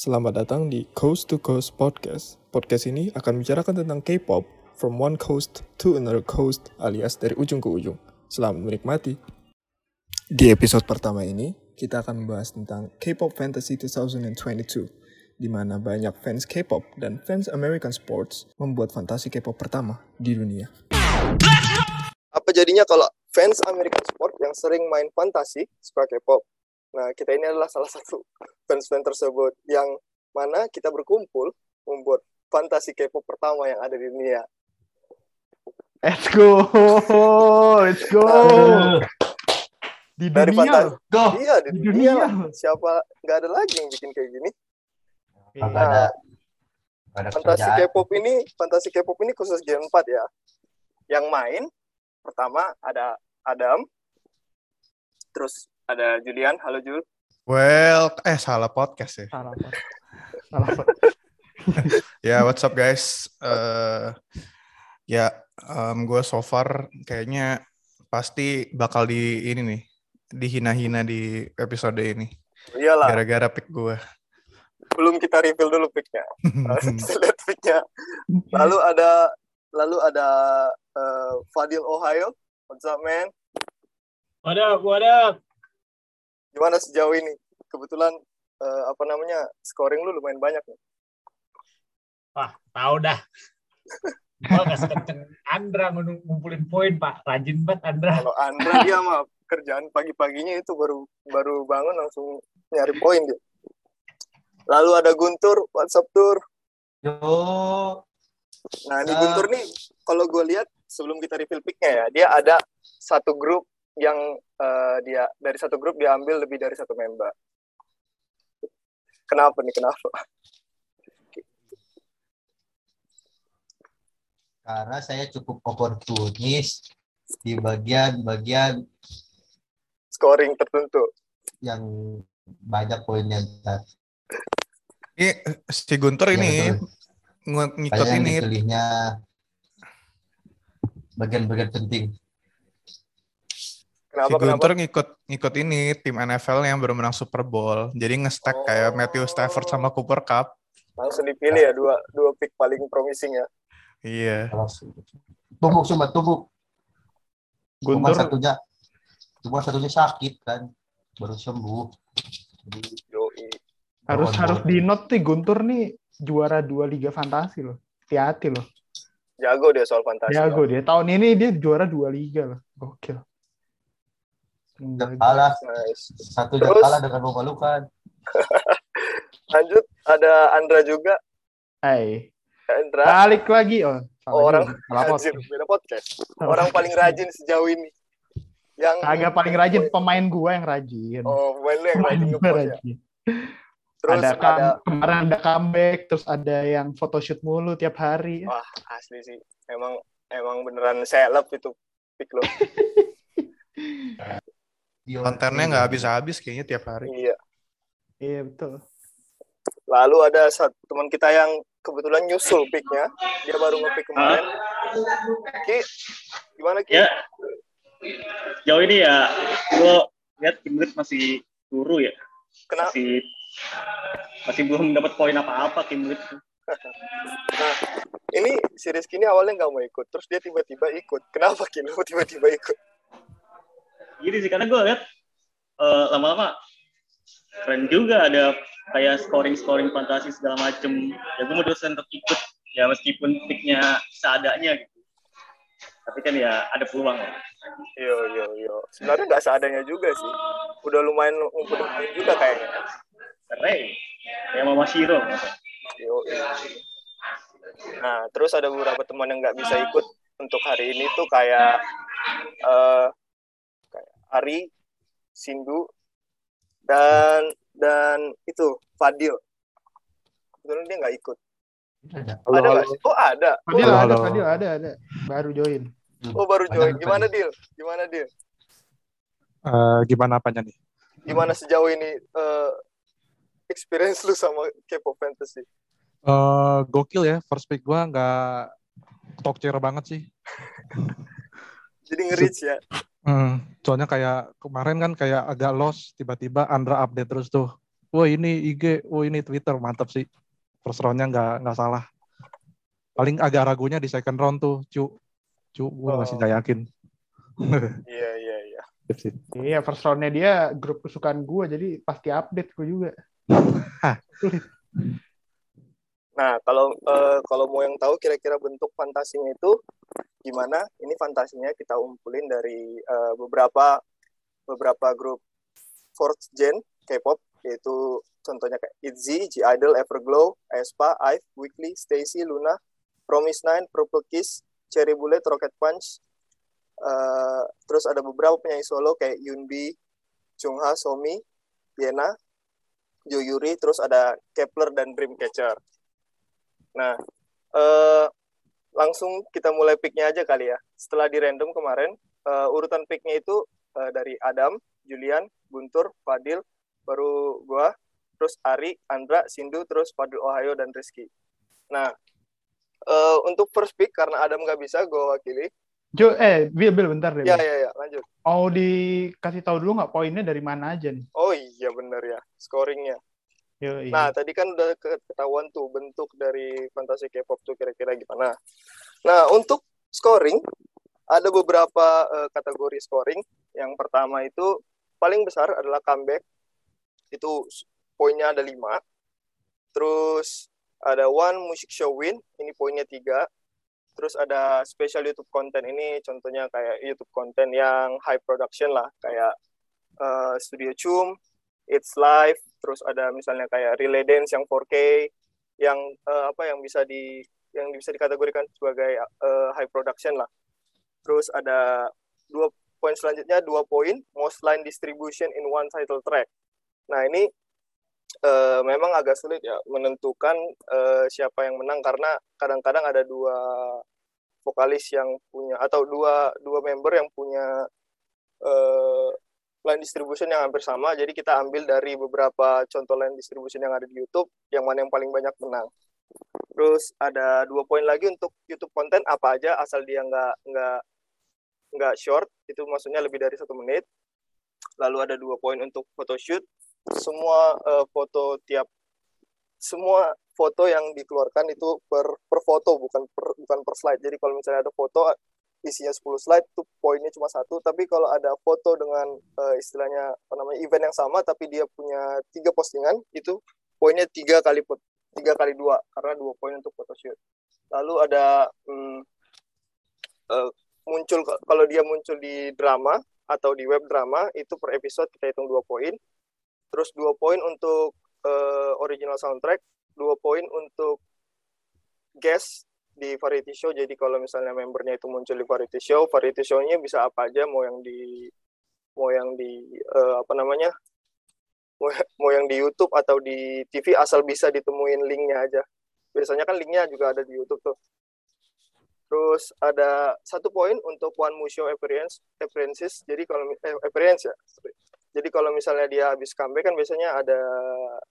Selamat datang di Coast to Coast Podcast. Podcast ini akan membicarakan tentang K-pop from one coast to another coast alias dari ujung ke ujung. Selamat menikmati. Di episode pertama ini, kita akan membahas tentang K-pop Fantasy 2022, di mana banyak fans K-pop dan fans American sports membuat fantasi K-pop pertama di dunia. apa jadinya kalau fans American sport yang sering main fantasi suka K-pop. Nah, kita ini adalah salah satu fans-fans tersebut yang mana kita berkumpul membuat fantasi K-pop pertama yang ada di dunia. Let's go, let's go. Di Dari dunia. Go. iya di, Di dunia. dunia. Siapa nggak ada lagi yang bikin kayak gini. Nah, ada, ada fantasi kerjaan. K-pop ini, fantasi K-pop ini khusus Gen 4 ya. Yang main pertama ada Adam, terus ada Julian, halo Jul. Well, eh salah podcast ya. Salah apa? Salah apa? Ya, what's up guys? Eh ya, gue so far kayaknya pasti bakal di ini nih, dihina-hina di episode ini. Iyalah, Gara-gara pick gue. belum kita reveal dulu picknya. kita lihat picknya. Lalu ada lalu ada eh, Fadil Ohio. What's up man? What up, what up? Gimana sejauh ini? Kebetulan eh, apa namanya scoring lu lumayan banyak nih. Wah, tahu dah. Gua gak sekenceng Andra ngu- ngumpulin poin, Pak. Rajin banget Andra. Kalau Andra dia mah kerjaan pagi-paginya itu baru baru bangun langsung nyari poin dia. Lalu ada Guntur, WhatsApp Tur. Yo, Nah, di. Guntur nih kalau gue lihat sebelum kita reveal picknya ya, dia ada satu grup yang eh, dia dari satu grup dia ambil lebih dari satu member. Kenapa nih? Kenapa? karena saya cukup oportunis di bagian-bagian Scoring tertentu. yang banyak poinnya ntar. Ini si Guntur Iya, ini ngikut ini. bagian-bagian penting. Si Kenapa? kenapa? Guntur ngikut ngikut ini tim NFL yang baru menang Super Bowl. Jadi nge-stack kayak Matthew Stafford sama Cooper Cup. Langsung dipilih ya dua dua pick paling promising ya. Iya. Tumbuk cuma tumbuk. Cuma Guntur satunya cuma satunya sakit kan baru sembuh. Jadi Yoi. harus harus di note nih Guntur nih juara dua liga fantasi loh. Hati-hati loh. Jago dia soal fantasi. Jago dia. Tahun ini dia juara dua liga loh. Gokil. Kalah Terus? kalah dengan memalukan. Lanjut ada Andra juga. Hai. Andra Balik lagi. Oh, Oh, orang Anjir, podcast. beda podcast. Orang paling rajin sejauh ini. Yang Agak paling rajin pemain gua yang rajin. Oh, pemain lu yang Pemain rajin ngepost ya. rajin. Terus ada, ada, kemarin ada comeback, terus ada yang photoshoot mulu tiap hari. wah asli sih. Emang emang beneran seleb itu pick lo. Kontennya nggak habis-habis kayaknya tiap hari. iya. Iya betul. Lalu ada satu teman kita yang kebetulan nyusul picknya. Dia baru ngepick kemarin. Ki, gimana Ki? Ya, jauh ini ya, gue lihat Kimberly masih turu ya, Kenapa? masih masih belum dapat poin apa-apa Kimberly. Nah, ini si Rizky ini awalnya nggak mau ikut. Terus dia tiba-tiba ikut. Kenapa Ki? Lu tiba-tiba ikut? Gini sih, karena gue lihat eh, lama-lama keren juga ada kayak scoring-scoring fantasi segala macem. Ya gue memutuskan untuk ikut, ya meskipun picknya seadanya gitu. Tapi kan ya ada peluang lah. Yo yo yo. Sebenarnya nggak seadanya juga sih. Udah lumayan ngumpulin juga kayaknya. Keren, kayak Mama Shiro. Yo, yo. Nah, terus ada beberapa teman yang nggak bisa ikut untuk hari ini tuh kayak kayak Ari, Sindu, dan dan itu Fadil. Kebetulan dia nggak ikut. Ada. ada nggak sih? Oh ada. Fadil Halo, ada, halo. Fadil ada, ada. Baru join. Oh baru Ada join. Gimana? Dil? Gimana Dil? Eh, gimana apanya nih? Gimana sejauh ini eh experience lu sama K-pop fantasy? eh gokil ya first pick gua nggak talk chair banget sih Jadi nge-reach ya. Hmm, soalnya kayak kemarin kan kayak agak lost tiba-tiba Andra update terus tuh wah ini IG, wah ini Twitter, mantap sih. First round-nya nggak nggak salah. Paling agak ragunya di second round tuh, cu. Cu, gue masih Oh. nggak yakin. Iya, iya, iya. Iya, first round-nya dia grup kesukaan gue, jadi pasti update gue juga. Nah, kalau eh, kalau mau yang tahu kira-kira bentuk fantasinya itu gimana? Ini fantasinya kita umpulin dari eh, beberapa beberapa grup fourth gen K-pop yaitu contohnya kayak ITZY, G-Idol, Everglow, aespa, IVE, Weekly, Stacy, Luna, Promise Nine, Purple Kiss, Cherry Bullet, Rocket Punch. Eh, terus ada beberapa penyanyi solo kayak Yoonbi, Jungha, Somi, Yena, Yoyuri, terus ada Kepler dan Dreamcatcher. Nah, eh, langsung kita mulai picknya aja kali ya. Setelah di random kemarin, eh, urutan picknya itu eh, dari Adam, Julian, Guntur, Fadil, baru gua, terus Ari, Andra, Sindu, terus Fadil Ohio dan Rizky. Nah, eh, untuk first pick karena Adam nggak bisa, gua wakili. Jo, eh, Bil, Bil, bentar deh. Ya, Bil. ya, ya, lanjut. Mau dikasih tahu dulu nggak poinnya dari mana aja nih? Oh iya bener ya, scoringnya. Yoi. Nah, tadi kan udah ketahuan tuh bentuk dari fantasi K-pop tuh kira-kira gimana. Nah, untuk scoring ada beberapa eh, kategori scoring. Yang pertama itu paling besar adalah comeback. Itu poinnya ada 5. Terus ada one music show win, ini poinnya 3. Terus ada special YouTube content ini contohnya kayak YouTube content yang high production lah, kayak eh, Studio Chum, It's Live, terus ada misalnya kayak Relay Dance yang 4K, yang eh, apa yang bisa di yang bisa dikategorikan sebagai eh, high production lah. Terus ada dua poin selanjutnya dua poin most line distribution in one title track. Nah ini eh, memang agak sulit ya menentukan eh, siapa yang menang karena kadang-kadang ada dua vokalis yang punya atau dua dua member yang punya eh, line distribution yang hampir sama. Jadi kita ambil dari beberapa contoh line distribution yang ada di YouTube, yang mana yang paling banyak menang. Terus ada dua poin lagi untuk YouTube konten apa aja asal dia nggak nggak nggak short itu maksudnya lebih dari satu menit. Lalu ada dua poin untuk photoshoot semua eh, foto tiap semua foto yang dikeluarkan itu per per foto bukan per bukan per slide. Jadi kalau misalnya ada foto isinya 10 slide itu poinnya cuma satu tapi kalau ada foto dengan eh, istilahnya apa namanya event yang sama tapi dia punya tiga postingan itu poinnya tiga kali tiga kali dua karena dua poin untuk photoshoot. Lalu ada hmm, eh, muncul kalau dia muncul di drama atau di web drama itu per episode kita hitung dua poin. Terus dua poin untuk eh, original soundtrack dua poin untuk guest di variety show. Jadi kalau misalnya membernya itu muncul di variety show, variety show-nya bisa apa aja, mau yang di mau yang di eh, apa namanya, mau, yang di YouTube atau di TV asal bisa ditemuin linknya aja. Biasanya kan linknya juga ada di YouTube tuh. Terus ada satu poin untuk one museo appearance appearances. Jadi kalau eh, appearance ya. Jadi kalau misalnya dia habis comeback kan biasanya ada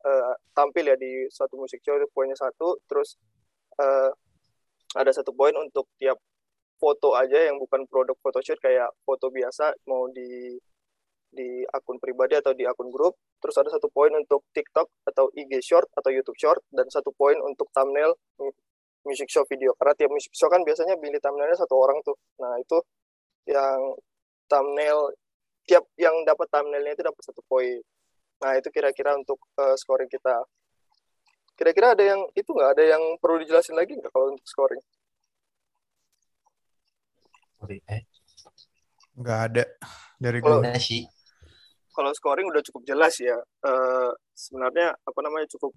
eh, tampil ya di suatu musik show itu poinnya satu. Terus eh, ada satu poin untuk tiap foto aja yang bukan produk photoshoot kayak foto biasa mau di di akun pribadi atau di akun grup. Terus ada satu poin untuk TikTok atau IG short atau YouTube short dan satu poin untuk thumbnail mu- music show video. Karena tiap music show kan biasanya pilih thumbnailnya satu orang tuh. Nah, itu yang thumbnail tiap yang dapat thumbnailnya itu dapat satu poin. Nah, itu kira-kira untuk eh, scoring kita. Kira-kira ada yang itu nggak ada yang perlu dijelasin lagi nggak kalau untuk scoring? Sorry, eh, Nggak ada dari Kalau- gue. ada sih. kalau scoring udah cukup jelas ya. Eh, sebenarnya apa namanya cukup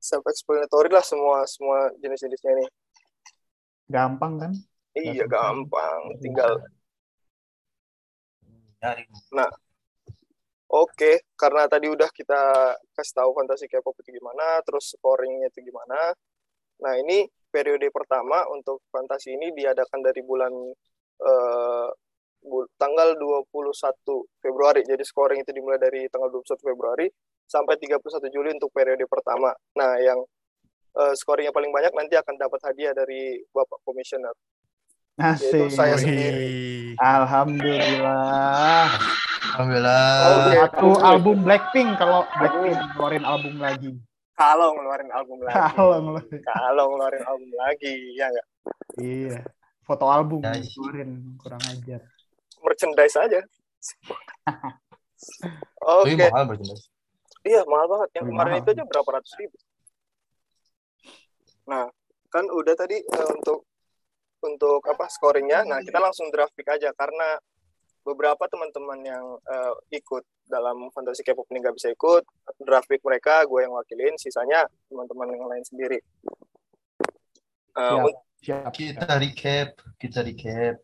self explanatory lah semua semua jenis-jenisnya ini. Gampang kan? Iya susah. gampang, tinggal Dari oke karena tadi udah kita kasih tahu fantasi K-pop itu gimana, terus scoringnya itu gimana. Nah ini periode pertama untuk fantasi ini diadakan dari bulan eh, bul- tanggal 21 Februari. Jadi scoring itu dimulai dari tanggal 21 Februari sampai 31 Juli untuk periode pertama. Nah, yang eh, scoring yang paling banyak nanti akan dapat hadiah dari Bapak Komisioner. Yaitu Asik. saya Wih. sendiri. Alhamdulillah. Alhamdulillah. Satu album Blackpink kalau Blackpink keluarin album lagi. Kalau ngeluarin album lagi. Kalau ngeluarin. Kalau ngeluarin album lagi, ya nggak? Iya. Foto album Ya, keluarin kurang ajar. Merchandise aja. Oke, mahal merchandise. iya mahal banget. Yang Lebih kemarin mahal. itu aja berapa ratus ribu. Nah, kan udah tadi eh, untuk untuk apa scoringnya. Nah, kita langsung draft pick aja karena beberapa teman-teman yang eh, ikut dalam fantasi K-pop ini nggak bisa ikut draft pick mereka, gue yang wakilin, sisanya teman-teman yang lain sendiri. Eh, Siap. Siap. Kita recap, kita recap.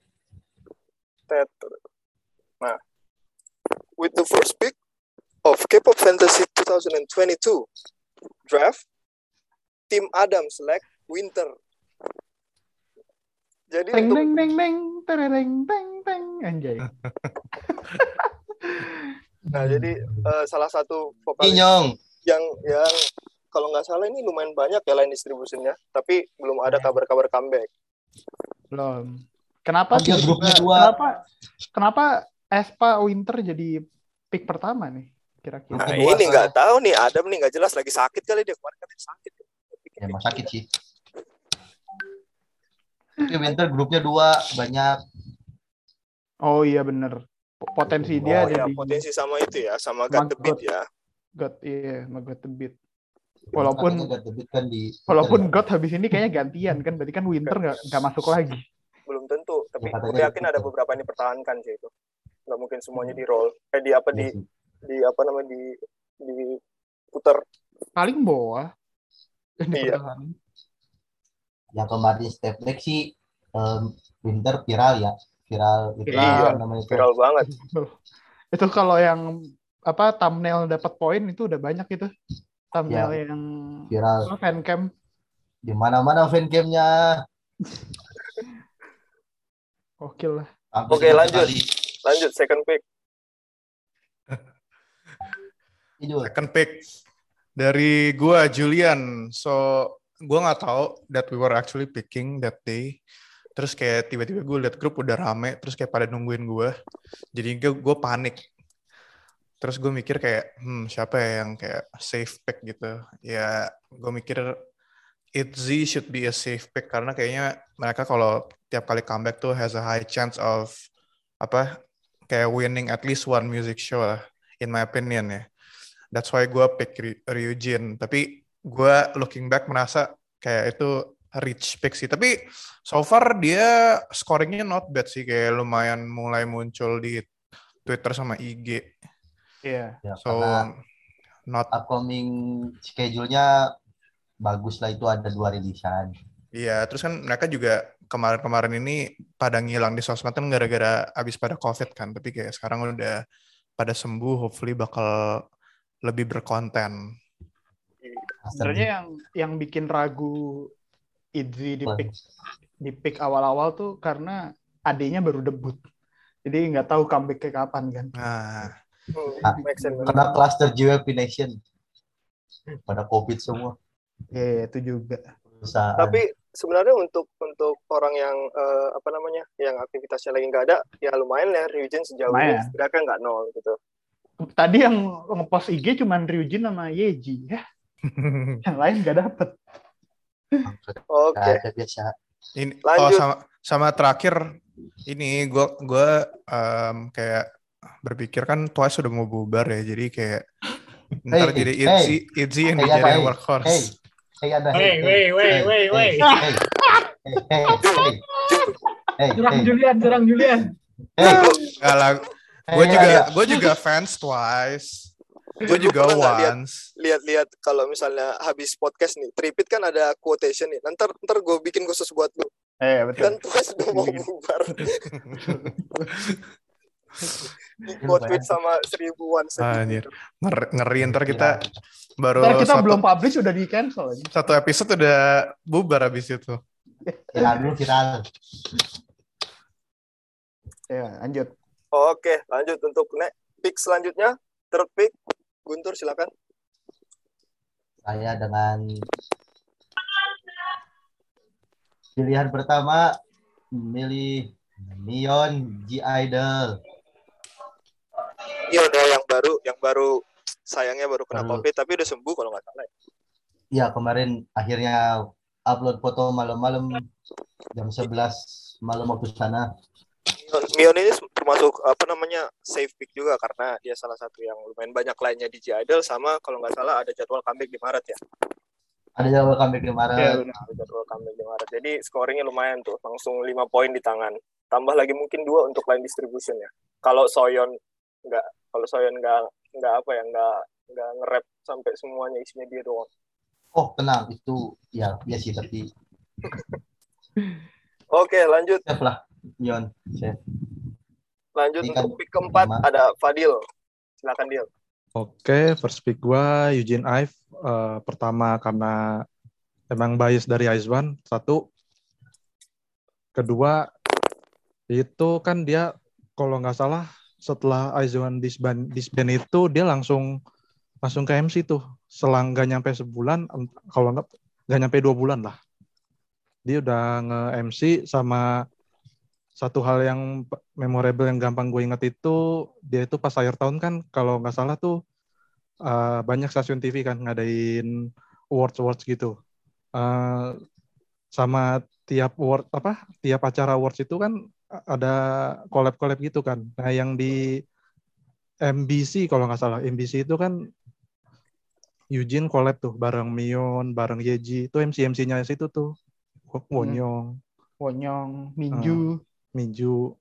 Nah, with the first pick of K-pop Fantasy 2022 draft, Tim Adam select Winter. Jadi Teng untuk teng teng teng tereng teng teng anjay. nah jadi eh, salah satu vokalis Inyong. yang yang kalau nggak salah ini lumayan banyak ya line distributionnya, tapi belum ada kabar-kabar comeback. Belum. Kenapa sih? Kenapa kenapa Espa Winter jadi pick pertama nih kira-kira? Nah Kedua, ini nggak tahu nih Adam nih nggak jelas lagi sakit kali dia kemarin katanya sakit. Ya, emang sakit sih. Tapi winter grupnya dua banyak. Oh iya bener. Potensi dia oh ya jadi potensi sama itu ya, sama Sama God the Beat God. ya. God iya, sama God the Beat. Walaupun Katanya nggak debut kan di. walaupun God habis ini kayaknya gantian kan, berarti kan Winter nggak nggak masuk lagi. belum tentu tapi Ya, gue yakin ada gitu. beberapa yang dipertahankan sih itu nggak mungkin semuanya di roll eh di apa di Iya sih. di apa namanya di di puter Paling. Yang Iya. Yang kemarin step back sih em, winter viral ya. Viral itu Iya, namanya itu. viral banget Itu kalau yang apa thumbnail dapat poin itu udah banyak itu. Thumbnail Ya. yang Viral apa, fancam. di mana-mana fancamnya. Gokil lah. Hampir Oke, setiap lanjut. kali. lanjut second pick. Second pick dari gua Julian. So gua nggak tahu that we were actually picking that day. Terus kayak tiba-tiba gue liat grup udah rame, terus kayak pada nungguin gue. Jadi gue gue panik. Terus gue mikir kayak, hmm siapa ya yang kayak safe pick gitu. Ya gue mikir Itzy should be a safe pick karena kayaknya mereka kalau tiap kali comeback tuh has a high chance of apa kayak winning at least one music show lah, in my opinion ya. That's why gue pick Ry- Ryujin. Tapi gue looking back merasa kayak itu rich pick sih. Tapi so far dia scoringnya not bad sih. Kayak lumayan mulai muncul di Twitter sama IG. Iya. Ya, So not upcoming schedule-nya bagus lah itu ada dua rilisan. Iya, terus kan mereka juga kemarin-kemarin ini pada ngilang di sosmed kan gara-gara abis pada COVID kan. Tapi kayak sekarang udah pada sembuh, hopefully bakal lebih berkonten. Sebenarnya yang yang bikin ragu Idzi di pick di pick awal-awal tuh karena adanya baru debut. Jadi nggak tahu comeback kapan kan. Nah, sense Karena cluster JYP Nation pada COVID semua Iya, itu juga. perusahaan. tapi sebenarnya untuk untuk orang yang eh, apa namanya yang aktivitasnya lagi nggak ada ya lumayan ya Ryujin sejauh ini Lumayan. setidaknya nggak nol gitu Tadi yang ngepost IG cuman Ryujin sama Yeji ya. Yang lain nggak dapet. oke ada biasa. ini oh Lanjut. sama sama terakhir ini gue gua em, kayak berpikir kan Twice sudah mau bubar ya, jadi kayak ntar Hey, jadi hey. Itzy, Itzy yang Hey, dijadiin hey? workhorse. Hey, hey ada wey, wey. Hey, hey, hey, hey, hey, Serang hey, Julian, serang Julian. hey, Nggak lah, hey, gue juga ada. gue juga fans Twice. Gue juga once. lihat-lihat kalau misalnya habis podcast nih tripit kan ada quotation nih ntar ntar gue bikin khusus buat lu Eh kan betul. tuh sudah mau Bikin. bubar tweet sama seribuan Anjir. Nger- ngeri ntar kita baru Ntar kita satu, belum publish udah di cancel aja. satu episode udah bubar habis itu. Viral dulu viral. Ya, lanjut. oke lanjut untuk next pick selanjutnya third pick Guntur silakan Saya dengan pilihan pertama milih Mion G Idol. Iya udah yang baru, yang baru sayangnya baru kena Baru. COVID tapi udah sembuh kalau nggak salah. ya. Ya kemarin akhirnya upload foto malam-malam jam 11 malam waktu sana. Mion ini termasuk apa namanya safe pick juga karena dia salah satu yang lumayan banyak lainnya di Idol sama kalau nggak salah ada jadwal comeback di Maret ya. Ada jadwal comeback kemarin. Iya, benar. Ada jadwal comeback di Maret. Jadi scoringnya lumayan tuh, langsung 5 poin di tangan. Tambah lagi mungkin dua untuk line distribution ya. Kalau Soyon nggak, kalau Soyon nggak nggak apa ya nggak nggak nge-rap sampai semuanya isinya dia doang. Oh tenang itu ya biasa tapi Oke lanjut safe lah. Safe. Lanjut Ini kan untuk pick keempat lima. ada Fadil. Silakan Dil. Oke, first pick gua Eugene Ive. Eh, pertama karena emang bias dari Aizwan, satu. Kedua, itu kan dia kalau nggak salah setelah Aizwan disband, disband itu dia langsung langsung ke MC tuh. Selang nggak nyampe sebulan, kalau nggak nggak nyampe dua bulan lah. Dia udah nge-MC sama satu hal yang memorable yang gampang gue inget itu dia itu pas akhir tahun kan kalau nggak salah tuh uh, banyak stasiun TV kan ngadain awards awards gitu. Uh, sama tiap award apa tiap acara awards itu kan ada collab collab gitu kan. Nah yang di MBC kalau nggak salah MBC itu kan Eugene collab tuh bareng Mion bareng Yeji itu MC MC-nya situ tuh Wonyong. Wonyong, Minju. Minju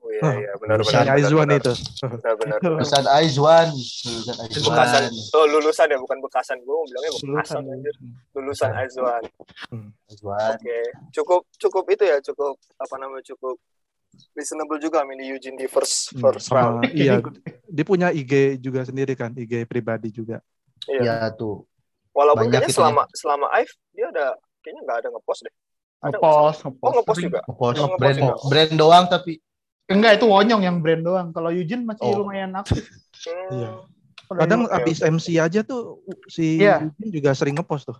Oh iya iya benar Lulusan benar. Aizwan benar, itu Benar benar. benar. Lulusan Aizwan. Lulusan Bekasan. Oh lulusan ya bukan bekasan. Gue mau bilangnya Lulusan. bekasan anjir. Lulusan Aizwan. Aizwan. Oke, cukup cukup itu ya, cukup apa namanya cukup reasonable juga ini Eugene di first Hmm, first round. sama iya dia punya IG juga sendiri kan IG pribadi juga Iya. Ya tuh. Walaupun banyak kayaknya itu ya. selama selama Ive dia ada kayaknya nggak ada ngepost deh. Ngepost, ngepost. Oh ngepost juga. Ngepost Oh, ngepost brand, juga. brand doang tapi Enggak, itu Wonyong yang brand doang. Kalau Eugene masih Oh. lumayan aktif. Hmm. Iya. Kadang Eugene- habis MC aja tuh si Iya. Eugene juga sering ngepost tuh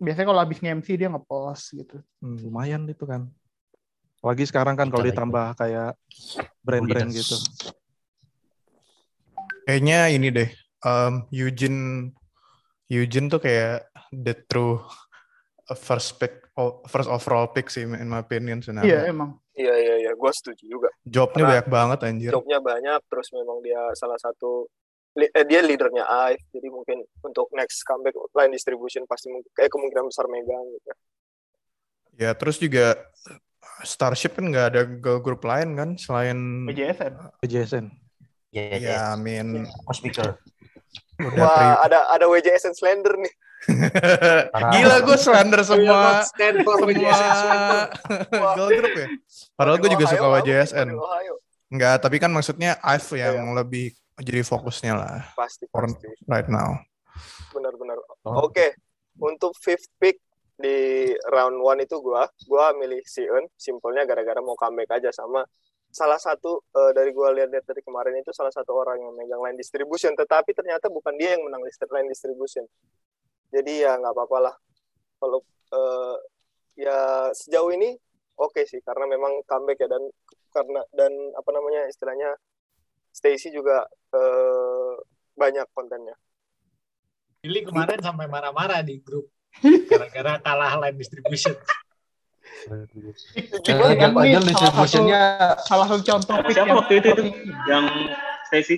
biasanya kalau habis nge-MC dia ngepost gitu. Hmm, lumayan itu kan lagi sekarang kan kalau ditambah kayak brand-brand Kualitas. gitu Kayaknya ini deh, um, Eugene Eugene tuh kayak the true first pick, oh, first overall pick sih in my opinion sebenarnya. Iya, emang. Iya iya iya, gue setuju juga. Jobnya Karena banyak banget anjir. Jobnya banyak, terus memang dia salah satu eh, dia leadernya Ive, jadi mungkin untuk next comeback line distribution pasti mungkin kayak kemungkinan besar megang gitu. Ya terus juga Starship kan nggak ada girl group lain kan selain PJSN. PJSN ya, ya, ya I mean udah Wah, ada ada WJSN Slender nih. Gila gue slender semua Stand for semua Wah. girl group ya. Padahal gue juga suka WJSN. Enggak, tapi kan maksudnya Ive yang lebih jadi fokusnya lah Pasti pasti. right now. Benar-benar. Oh. Oke, untuk fifth pick di round one itu gua, gua milih Siun, simpelnya gara-gara mau comeback aja sama salah satu eh, dari gua lihat-lihat dari kemarin itu salah satu orang yang megang line distribution, tetapi ternyata bukan dia yang menang list- line distribution. Jadi ya nggak apa-apa lah. Kalau eh, ya sejauh ini oke sih karena memang comeback ya dan karena dan apa namanya istilahnya Stacy juga eh, banyak kontennya. Billy kemarin sampai marah-marah di grup gara-gara kalah line distribution. Gimana Kan Ini aja distributionnya Salah satu contoh Siapa yang waktu itu itu yang Stacy?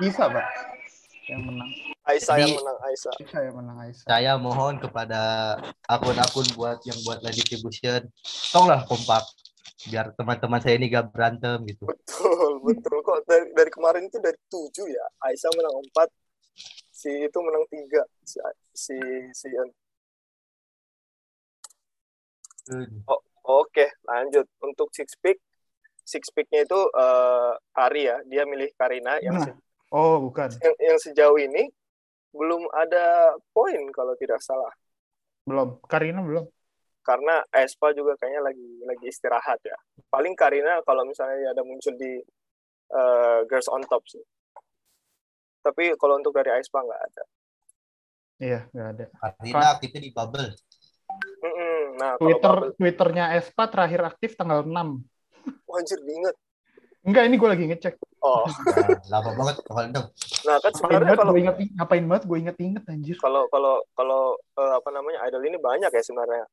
bisa, Pak. Yang menang. Aisyah yang menang Aisyah. Bisa yang menang Aisyah. saya mohon kepada akun-akun buat yang buat live distribution tolonglah kompak biar teman-teman saya ini gak berantem gitu Betul, betul. Kok dari, dari kemarin itu dari tujuh ya. Aisyah menang empat, si itu menang tiga, si si si Oke, lanjut. Untuk six pick, six picknya itu eh, Ari ya. Dia milih Karina yang, Nah. se- Oh, bukan. yang yang sejauh ini belum ada poin kalau tidak salah. Belum. Karina belum. Karena Espa juga kayaknya lagi lagi istirahat ya. Paling Karina kalau misalnya ada muncul di eh, Girls on Top sih. Tapi kalau untuk dari Aespa nggak ada. Iya, nggak ada. Karina kita di bubble Mm-mm. Nah, kalau Twitter Bubble, Twitternya Espa terakhir aktif tanggal 6. wah, anjir diinget. Enggak, ini gue lagi ngecek. Oh, Nah, lama banget kalau dong. nah kan sebenarnya kalau gue inget, ngapain banget gue inget-inget anjir. kalau kalau kalau eh, apa namanya idol ini banyak ya sebenarnya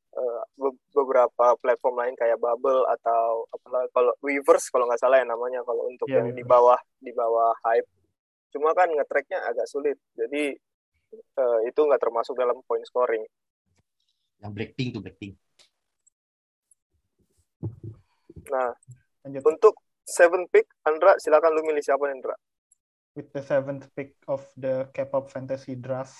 be- beberapa platform lain kayak Bubble atau apa kalau Weverse kalau nggak salah ya namanya kalau untuk Iya, yang di bawah di bawah hype cuma kan ngetracknya agak sulit jadi eh, itu nggak termasuk dalam point scoring Yang Blackpink tuh Blackpink. nah Lanjut. untuk seven pick Andra silakan lu milih siapa Andra With the seventh pick of the K-pop fantasy draft,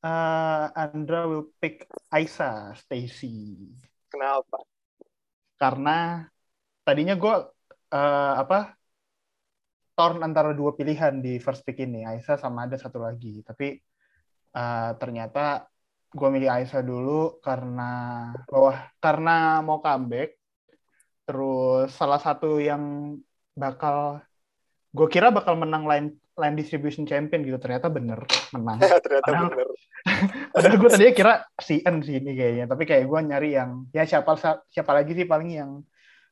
uh, Andra will pick Aisa Stacy. kenapa Karena tadinya gue uh, apa torn antara dua pilihan di first pick ini, Aisa sama ada satu lagi. Tapi uh, ternyata gue milih Aisa dulu karena bahwa karena mau comeback. Terus salah satu yang bakal gue kira bakal menang line line distribution champion gitu. Ternyata bener menang. ternyata Padahal- bener. Padahal gue tadinya kira CN sih ini kayaknya, tapi kayak gue nyari yang ya siapa siapa lagi sih paling yang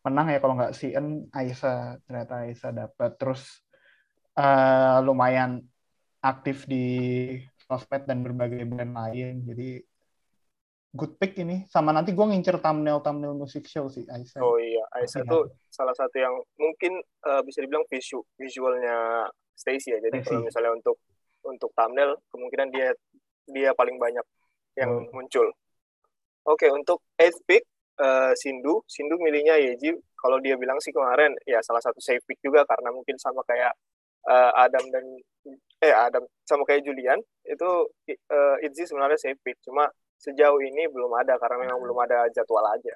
menang ya kalau nggak CN Aisyah ternyata Aisyah dapat terus eh, lumayan aktif di sosmed dan berbagai brand lain. Jadi good pick ini. Sama nanti gue ngincer thumbnail thumbnail musik show sih Aisyah. oh iya Aisyah tuh salah satu yang mungkin eh, bisa dibilang visu visualnya Stacy ya. Jadi kalau misalnya untuk untuk thumbnail kemungkinan dia dia paling banyak yang Oh. muncul. Oke untuk eighth pick eh, Sindu. Sindu milihnya Yeji. Kalau dia bilang sih kemarin ya salah satu safe pick juga karena mungkin sama kayak eh, Adam dan eh Adam sama kayak Julian. Itu eh, Itzy sebenarnya safe pick. Cuma sejauh ini belum ada karena memang belum ada jadwal aja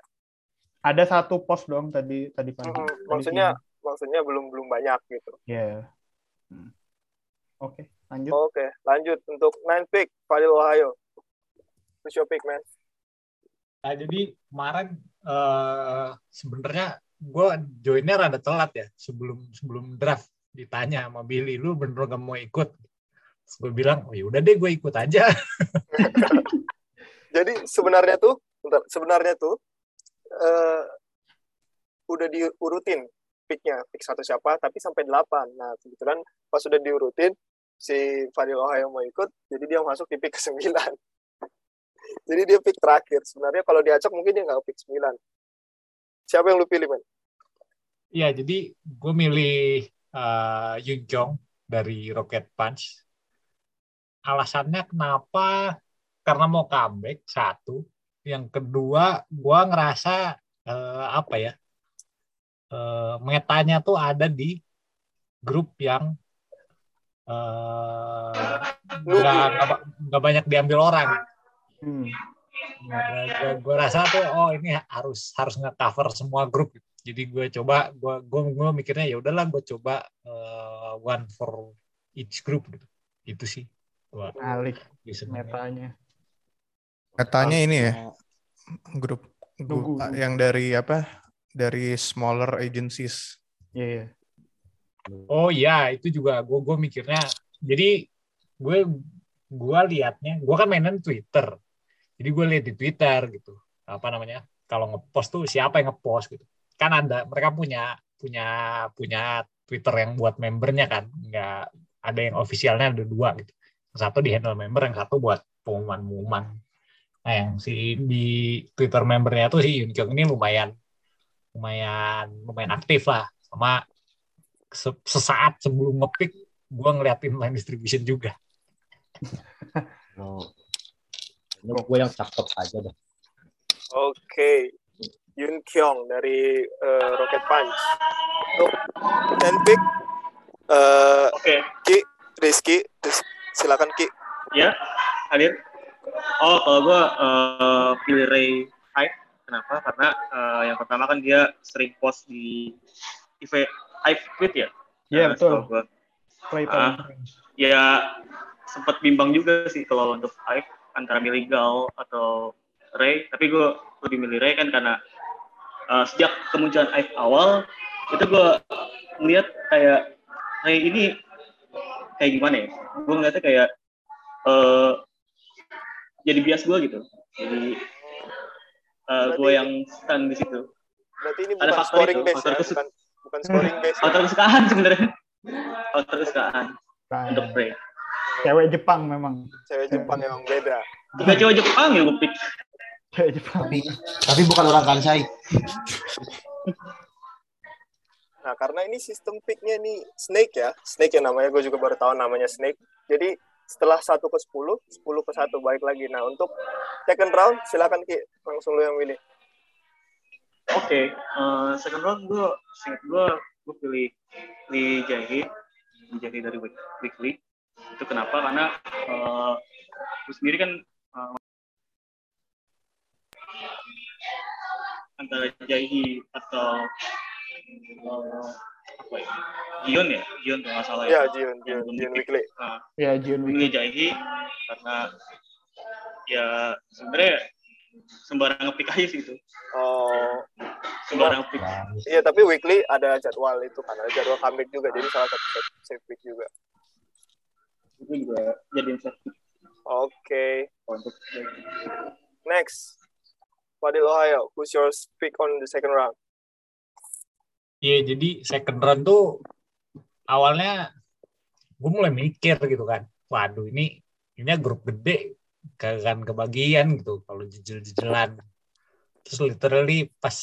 Ada satu post dong tadi tadi pagi. Mm, tadi maksudnya siang. maksudnya belum belum banyak gitu. ya. Hmm. Oke, lanjut. Oke, lanjut untuk nine pick Fadil Ohio. Who's your pick, man? Nah, jadi kemarin eh sebenarnya gue joinnya rada telat ya sebelum sebelum draft ditanya sama Billy lu bener gak mau ikut Terus gue bilang oh yaudah deh gue ikut aja Jadi sebenarnya tuh, bentar, sebenarnya tuh eh udah diurutin picknya, pick satu siapa, tapi sampai delapan. Nah, kebetulan pas sudah diurutin, si Fadil Ohio mau ikut, jadi dia masuk di pick ke sembilan. jadi dia pick terakhir. Sebenarnya kalau diacak mungkin dia nggak pick sembilan. Siapa yang lu pilih, man? Iya, jadi gue milih uh, Yun Kyung dari Rocket Punch. Alasannya kenapa? Karena mau comeback satu. Yang kedua, gue ngerasa eh, apa ya? eh, metanya tuh ada di grup yang eh, nggak nggak banyak diambil orang. Hmm. gue rasa tuh oh ini harus harus nge-cover semua grup jadi gue coba gue gue gue mikirnya ya udahlah gue coba eh, one for each group gitu itu sih reasoningnya. metanya. Katanya ini ya grup, Nunggu. grup yang dari apa? Dari smaller agencies. Iya, iya. oh iya itu juga gue gue mikirnya jadi gue gue liatnya gue kan mainan Twitter jadi gue lihat di Twitter gitu apa namanya kalau ngepost tuh siapa yang ngepost gitu kan ada mereka punya punya punya Twitter yang buat membernya kan nggak ada yang ofisialnya ada dua gitu yang satu di handle member yang satu buat pengumuman-pengumuman nah yang si di Twitter membernya tuh si Yun Kyung ini lumayan lumayan lumayan aktif lah sama se- sesaat sebelum ngepick gue ngeliatin line distribution juga Oh. Gue yang cakep aja dah. Oke, Yun Kyung dari eh, Rocket Punch. Untuk ten pick, eh, Oke, Ki, Rizky, Riz- silakan Ki. ya, hadir. Oh, kalau gue uh, pilih Ray Hype. Kenapa? Karena eh, yang pertama kan dia sering post di IV Hype tweet ya. Iya, Nah, betul. gua. Range. ya sempat bimbang juga sih kalau untuk Hype antara milih Gal atau Ray tapi gue lebih milih Ray kan karena uh, sejak kemunculan Hype awal itu gue melihat kayak Ray ini kayak gimana ya gue ngeliatnya kayak uh, jadi bias gue gitu jadi gue yang stun di situ. Berarti ini Ada bukan faktor scoring itu, base faktor ya, kesuk- bukan bukan scoring base. ya. Faktor kesukaan sebenarnya. Faktor kesukaan Nah, untuk Prey. cewek Jepang memang. Cewek Jepang emang beda. Tiga cewek Jepang yang gue pick. Cewek Jepang. Tapi tapi bukan orang Kansai. Nah, karena ini sistem picknya nih Snake ya. Snake ya namanya, gue juga baru tahu namanya Snake. Jadi setelah 1 ke 10, 10 ke 1 baik lagi. Nah, untuk second round, silakan Ki. Langsung lu yang milih. Oke, eh, second round gue, singkat gue, gue pilih Lee Jae Jae dari Week- Weekly. Itu kenapa? Karena eh, gue sendiri kan eh, antara Jae atau apa ya? Gion ya, Gion kalau nggak salah Ya, Jion, belum Jion di-pick. Weekly. Nah, Ya, Jion Wiki. ini Jae karena ya sebenarnya sembarang ngepick aja sih itu. Oh, Sembarang ngepick. iya tapi weekly ada jadwal itu kan, ada jadwal comeback juga. Jadi salah satu save- save pick juga. Itu juga set pick Oke, untuk next. Fadil Ohio, who's your pick on the second round? Iya, jadi second round tuh awalnya gue mulai mikir gitu kan. Waduh, ini ini grup gede kagak kebagian gitu kalau jejel-jejelan. Terus literally pas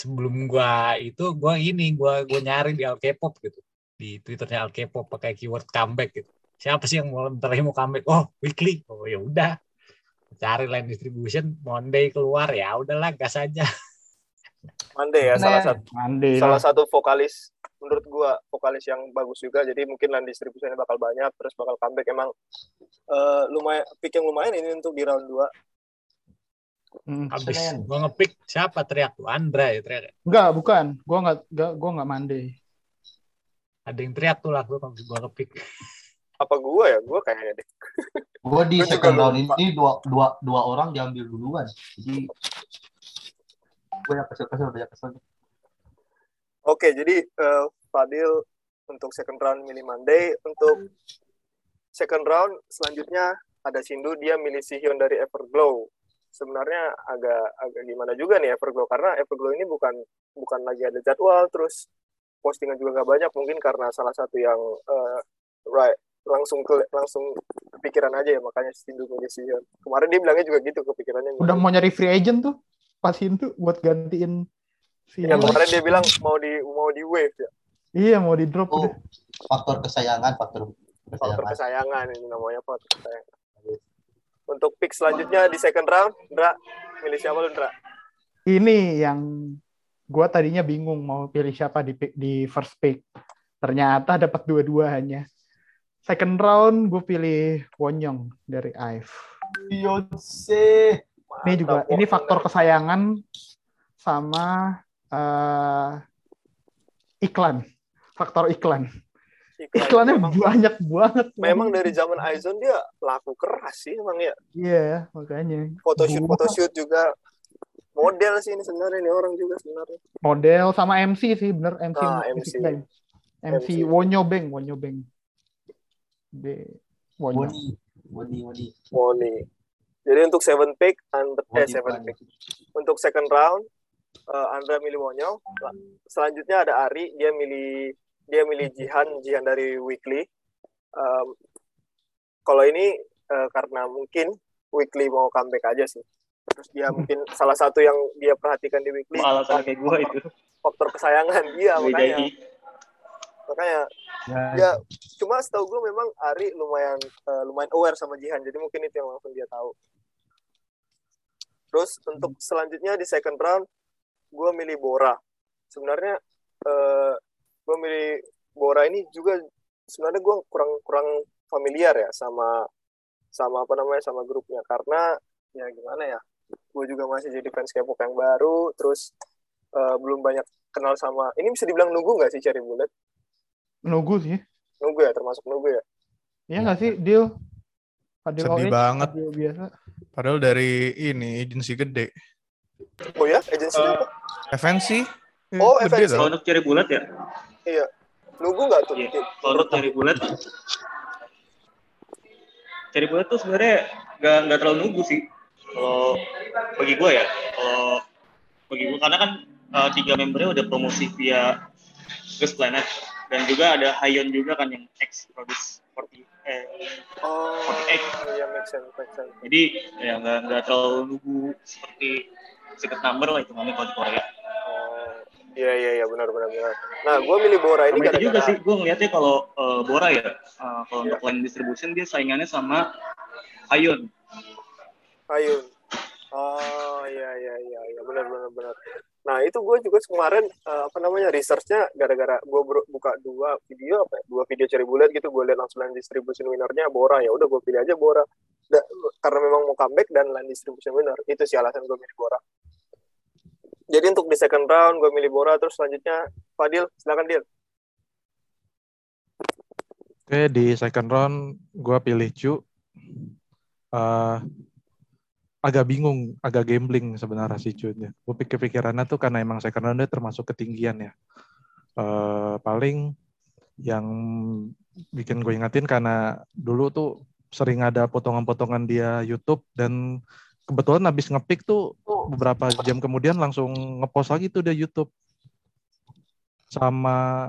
sebelum gua itu gua ini gua gua nyari di Alkepop gitu. Di Twitternya Alkepop pakai keyword comeback gitu. Siapa sih yang mau bentar mau comeback? Oh, weekly. Oh ya udah. Cari line distribution Monday keluar ya udahlah gas aja. Mande ya, salah satu Mandi salah lah. satu vokalis menurut gua vokalis yang bagus juga jadi mungkin land distribusinya bakal banyak terus bakal comeback emang eh, lumayan pick yang lumayan ini untuk di round 2 Hmm. Habis gua ngepick siapa teriak tuh Andra ya teriak. Enggak, bukan. Gua enggak, enggak gua enggak mandi. Ada yang teriak tuh lah gua gua ngepick. apa gua ya gua kayaknya deh Gue di Gua juga second round ini dua, dua, dua orang diambil duluan. Jadi gue yang kesel-kesel banyak kesel. oke jadi eh, Fadil untuk second round milih Monday. Untuk second round selanjutnya ada Sindu dia milih Sihyun dari Everglow. Sebenarnya agak agak gimana juga nih Everglow karena Everglow ini bukan bukan lagi ada jadwal terus postingan juga nggak banyak mungkin karena salah satu yang eh, right langsung ke langsung kepikiran aja ya makanya Sindu milih Sihyun kemarin dia bilangnya juga gitu kepikirannya Udah mau nyari free agent tuh pas itu buat gantiin si ya kemarin dia bilang mau di mau di wave ya Iya, mau di drop Oh, udah. faktor kesayangan, faktor faktor kesayangan. kesayangan ini namanya faktor kesayangan untuk pick selanjutnya di second round Ndra milih siapa lu Ndra Ini yang gua tadinya bingung mau pilih siapa di pick- di first pick. Ternyata dapat dua-dua hanya. Second round gue pilih Wonyong dari IVE. Beyonce. Ini juga Mantap, ini faktor kesayangan sama eh, iklan. Faktor iklan. Iklan. Iklannya memang, banyak banget. memang dari zaman Aizon dia laku keras sih emang ya Iya, makanya. photoshoot Gua- photoshoot juga model sih ini sebenarnya ini orang juga sebenarnya model sama MC sih bener MC Ah, Music MC. MC, MC. Wonyo Beng Wonyo Beng B Wonyo Wodi, Wodi, Wodi. Moni jadi untuk seven pick and eh seven pick. Untuk second round eh, Andra milih Wonyo selanjutnya ada Ari dia milih dia milih Jihan Jihan dari Weekly. Em, kalau ini eh, karena mungkin Weekly mau comeback aja sih. Terus dia mungkin salah satu yang dia perhatikan di Weekly. Alasan kayak gue itu. faktor kesayangan. Dia makanya. makanya Ya, ya cuma setahu gue memang Ari lumayan eh, lumayan aware sama Jihan. Jadi mungkin itu yang langsung dia tahu terus untuk selanjutnya di second round gue milih Bora. Sebenarnya eh, gue milih Bora ini juga sebenarnya gue kurang kurang familiar ya sama sama apa namanya sama grupnya. Karena ya gimana ya gue juga masih jadi fans K-pop yang baru terus eh, belum banyak kenal sama ini bisa dibilang nunggu nggak sih Cherry Bullet? Nunggu sih. Nunggu ya termasuk nunggu ya? Iya nggak sih deal Fadil Sedih banget. Biasa Padahal dari ini agensi gede. Oh ya, agensinya Eh, apa? FNC. Oh, gede FNC. Kalau untuk cari bulat ya, Iya. Nunggu nggak tuh? Iya. kalau untuk cari bulat, cari bulat tuh sebenarnya nggak nggak terlalu nunggu sih. Kalau bagi gue ya, kalau bagi gue karena kan uh, tiga membernya udah promosi via Ghost Planet dan juga ada Hayon juga kan yang ex produce 40 eh Oh, 48. iya make sense, make sense. jadi ya nggak nggak terlalu nunggu seperti secret number lah itu namanya kalau di Korea. Oh, iya iya iya benar benar benar. Nah, gue milih Bora ini itu juga gara-gara sih, gue ngeliatnya kalau uh, Bora ya, uh, kalau untuk line distribution dia saingannya sama Hayon. Ayun. Oh iya iya iya iya benar benar benar. Nah itu gue juga kemarin eh, apa namanya researchnya gara-gara gue buka dua video apa ya, dua video cari bulat gitu gue lihat langsung line distribution winnernya Bora ya udah gue pilih aja Bora Da- karena memang mau comeback dan line distribution winner itu sih alasan gue milih Bora. Jadi untuk di second round gue milih Bora terus selanjutnya Fadil silakan Dil. Oke, di second round gue pilih Cu. Eh, agak bingung, agak gambling sebenarnya si Cu-nya. Gue pikir-pikirannya tuh karena emang second round dia termasuk ketinggian ya. Eh, paling yang bikin gue ingetin karena dulu tuh sering ada potongan-potongan dia YouTube dan kebetulan habis ngepick tuh beberapa jam kemudian langsung ngepost lagi tuh dia YouTube. Sama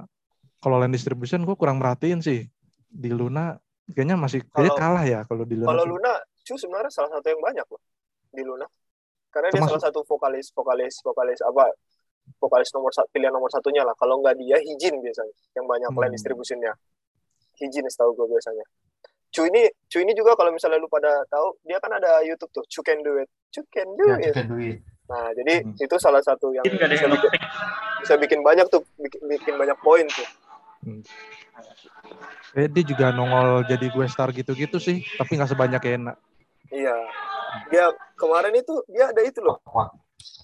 kalau line distribution gue kurang merhatiin sih di Luna kayaknya masih kayaknya kalah ya kalau di Luna. Kalau. Luna, Cu sebenarnya salah satu yang banyak loh di Luna. Karena dia Termasuk- salah satu vokalis, vokalis, vokalis apa? Vokalis nomor satu, pilihan nomor satunya lah. Kalau nggak dia, Hijin biasanya yang banyak Hmm. line distributionnya. Hijin setahu gue biasanya. Cu ini, Cu ini juga kalau misalnya lu pada tahu, dia kan ada YouTube tuh, Cu Can Do It. Cu Can Do Ya, It. chicken duit. Nah, jadi Hmm. itu salah satu yang bisa bikin, bisa bikin banyak tuh, bikin, bikin banyak poin tuh. Eh, dia juga nongol jadi gue star gitu-gitu sih, tapi nggak sebanyak Ena. Iya. Dia kemarin itu dia ada itu loh. Wah,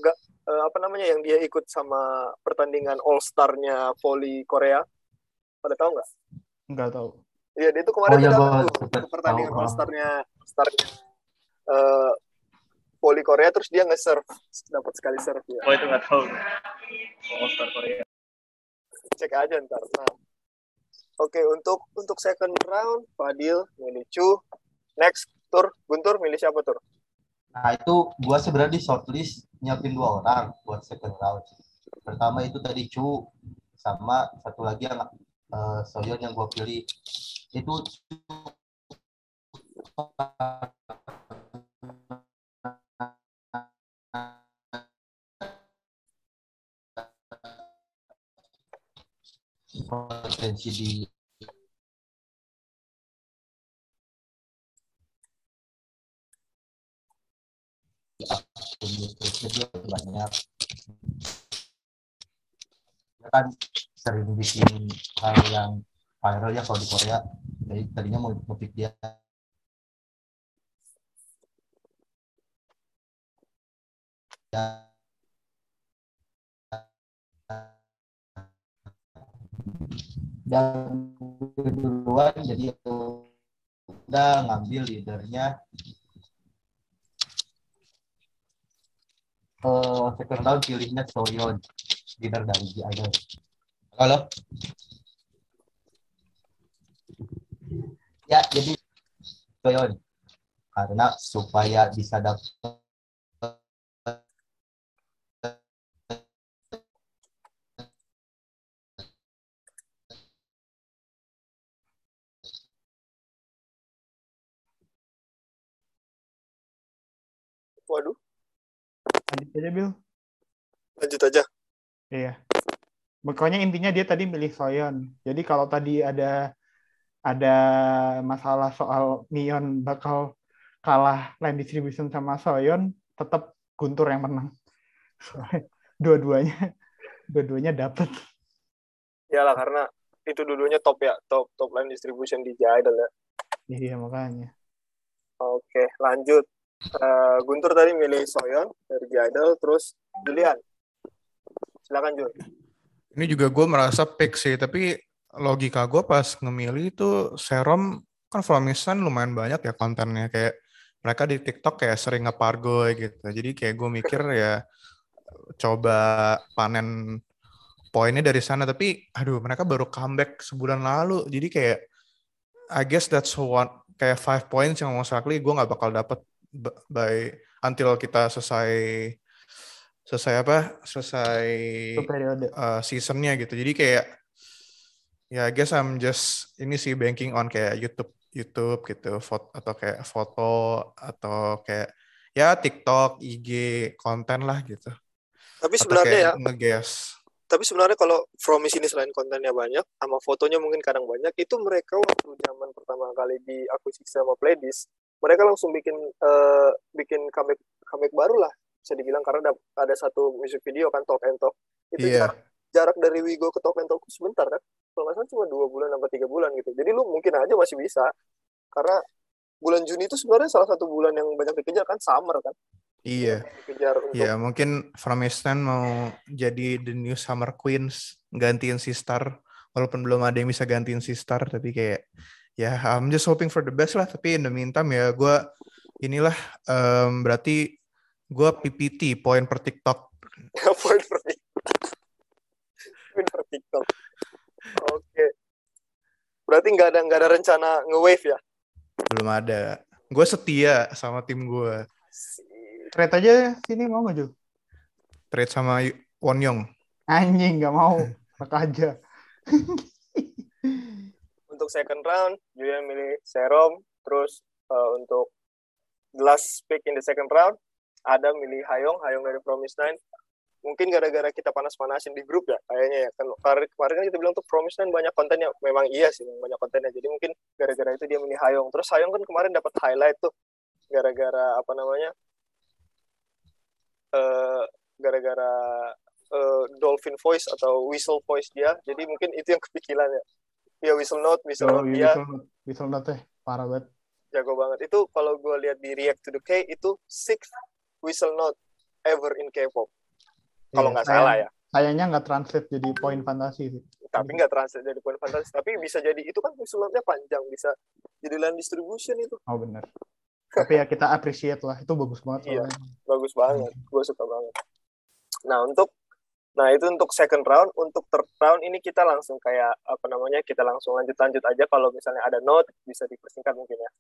eh, apa namanya yang dia ikut sama pertandingan All Star-nya volley Korea. Pada tahu nggak? Nggak tahu. Iya, dia itu kemarin Oh, iya, tuh pertandingan All. Star-nya Star-nya eh, volley Korea terus dia nge-serve dapat sekali serve ya. Oh itu nggak tahu. All Star Korea. Cek aja ntar. Nah. Oke, untuk untuk second round Fadil milih Chu. Next tur Guntur milih siapa tur? Nah itu gua sebenarnya di shortlist nyiapin dua orang buat second round. Pertama itu tadi Cu sama satu lagi yang eh, Soyon yang gua pilih itu potensi di banyak dia kan sering bikin hal yang viral ya kalau di Korea. Jadi tadinya mau ngepick dia. Dan keduluan jadi udah ngambil leadernya eh second round pilihnya Soyeon. Leader dari G Idol halo? Ya jadi Soyeon. Karena supaya bisa dapat Waduh, Lanjut aja, Bill. lanjut aja. Iya. Pokoknya intinya dia tadi milih Soyeon. Jadi kalau tadi ada ada masalah soal Mion bakal kalah line distribution sama Soyeon, tetap Guntur yang menang. Dua-duanya dua-duanya dapat. Iyalah karena itu dulunya top ya, top top line distribution di J-Idol ya. Iya makanya. Oke, lanjut. Eh, Guntur tadi milih Soyeon dari J-Idol, terus Julian. Silakan Jul. Ini juga gue merasa pick sih, tapi logika gue pas ngemilih itu Serum kan Flamisan lumayan banyak ya kontennya kayak mereka di TikTok kayak sering ngepargoy gitu. Jadi kayak gue mikir ya coba panen poinnya dari sana tapi aduh mereka baru comeback sebulan lalu. Jadi kayak I guess that's one kayak five points yang most likely gue nggak bakal dapet by until kita selesai selesai apa selesai uh, seasonnya gitu. Jadi kayak ya I guess I'm just ini sih banking on kayak YouTube YouTube gitu foto atau kayak foto atau kayak ya TikTok, IG konten lah gitu. Tapi Atau sebenarnya ya, nge-guess. tapi sebenarnya kalau Promise ini selain kontennya banyak, sama fotonya mungkin kadang banyak, itu mereka waktu zaman pertama kali di akuisisi sama Playlist, mereka langsung bikin eh, bikin comeback comeback baru lah bisa dibilang karena ada, ada satu music video kan Talk and Talk. Itu Iya. jarak, jarak dari Wigo ke Talk and Talk sebentar kan? Kalau nggak salah cuma dua bulan sampai tiga bulan gitu. Jadi lu mungkin aja masih bisa karena bulan Juni itu sebenarnya salah satu bulan yang banyak dikejar kan summer kan? Iya. dikejar untuk Ya mungkin From Eastern mau jadi the new Summer Queens gantiin si Star walaupun belum ada yang bisa gantiin si Star tapi kayak ya I'm just hoping for the best lah tapi in the meantime ya gue inilah em, berarti gue PPT poin per TikTok Point per TikTok. Point per TikTok. Oke. Berarti nggak ada nggak ada rencana nge-wave ya? belum ada gue setia sama tim gue Trade aja sini mau nggak trade sama Won Young Anjing nggak mau. Maka aja. Untuk second round, Julian milih Serom. Terus eh, untuk the last pick in the second round, ada milih Hayong, Hayong dari Promise Nine. Mungkin gara-gara kita panas-panasin di grup ya, kayaknya ya. Kan kemarin kan kita bilang tuh Promise Nine banyak kontennya. Memang iya sih, banyak kontennya. Jadi mungkin gara-gara itu dia milih Hayong. Terus Hayong kan kemarin dapat highlight tuh gara-gara apa namanya? eh gara-gara eh, dolphin voice atau whistle voice dia. Jadi mungkin itu yang kepikiran ya. Ya whistle note, whistle Oh, note iya, dia whistle, whistle note teh parah banget. jago banget. Itu kalau gue lihat di React to the K itu sixth whistle note ever in K-pop. Kalau Iya, nggak sayang- salah ya. Sayangnya nggak translate jadi poin fantasi sih. Tapi nggak translate jadi poin fantasi. Tapi bisa jadi itu kan whistle note-nya panjang, bisa jadi land distribution itu. Oh benar. Tapi ya kita appreciate lah. Itu bagus banget Iya. soalnya. Bagus banget. Gue suka banget. Nah untuk Nah itu untuk second round, untuk third round ini kita langsung kayak apa namanya kita langsung lanjut lanjut aja kalau misalnya ada note bisa dipersingkat mungkin ya.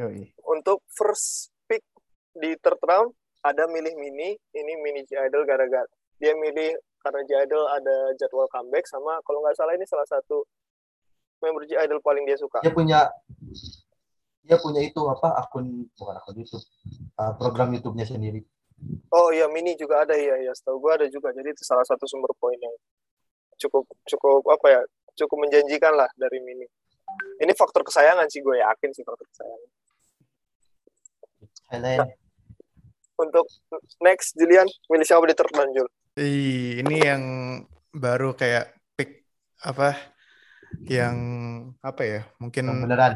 Yoi. untuk first pick di third round ada milih mini ini mini G Idol gara-gara dia milih karena G Idol ada jadwal comeback sama kalau nggak salah ini salah satu member G Idol paling dia suka Dia punya dia punya itu apa akun bukan akun YouTube uh, program YouTube-nya sendiri. Oh iya mini juga ada iya iya setahu gue ada juga jadi itu salah satu sumber poin yang cukup cukup apa ya cukup menjanjikan lah dari mini ini faktor kesayangan sih gue yakin sih faktor kesayangan Highlight. untuk next Julian milih siapa di third round Jul Ih, ini yang baru kayak pick apa yang apa ya mungkin Yang beneran.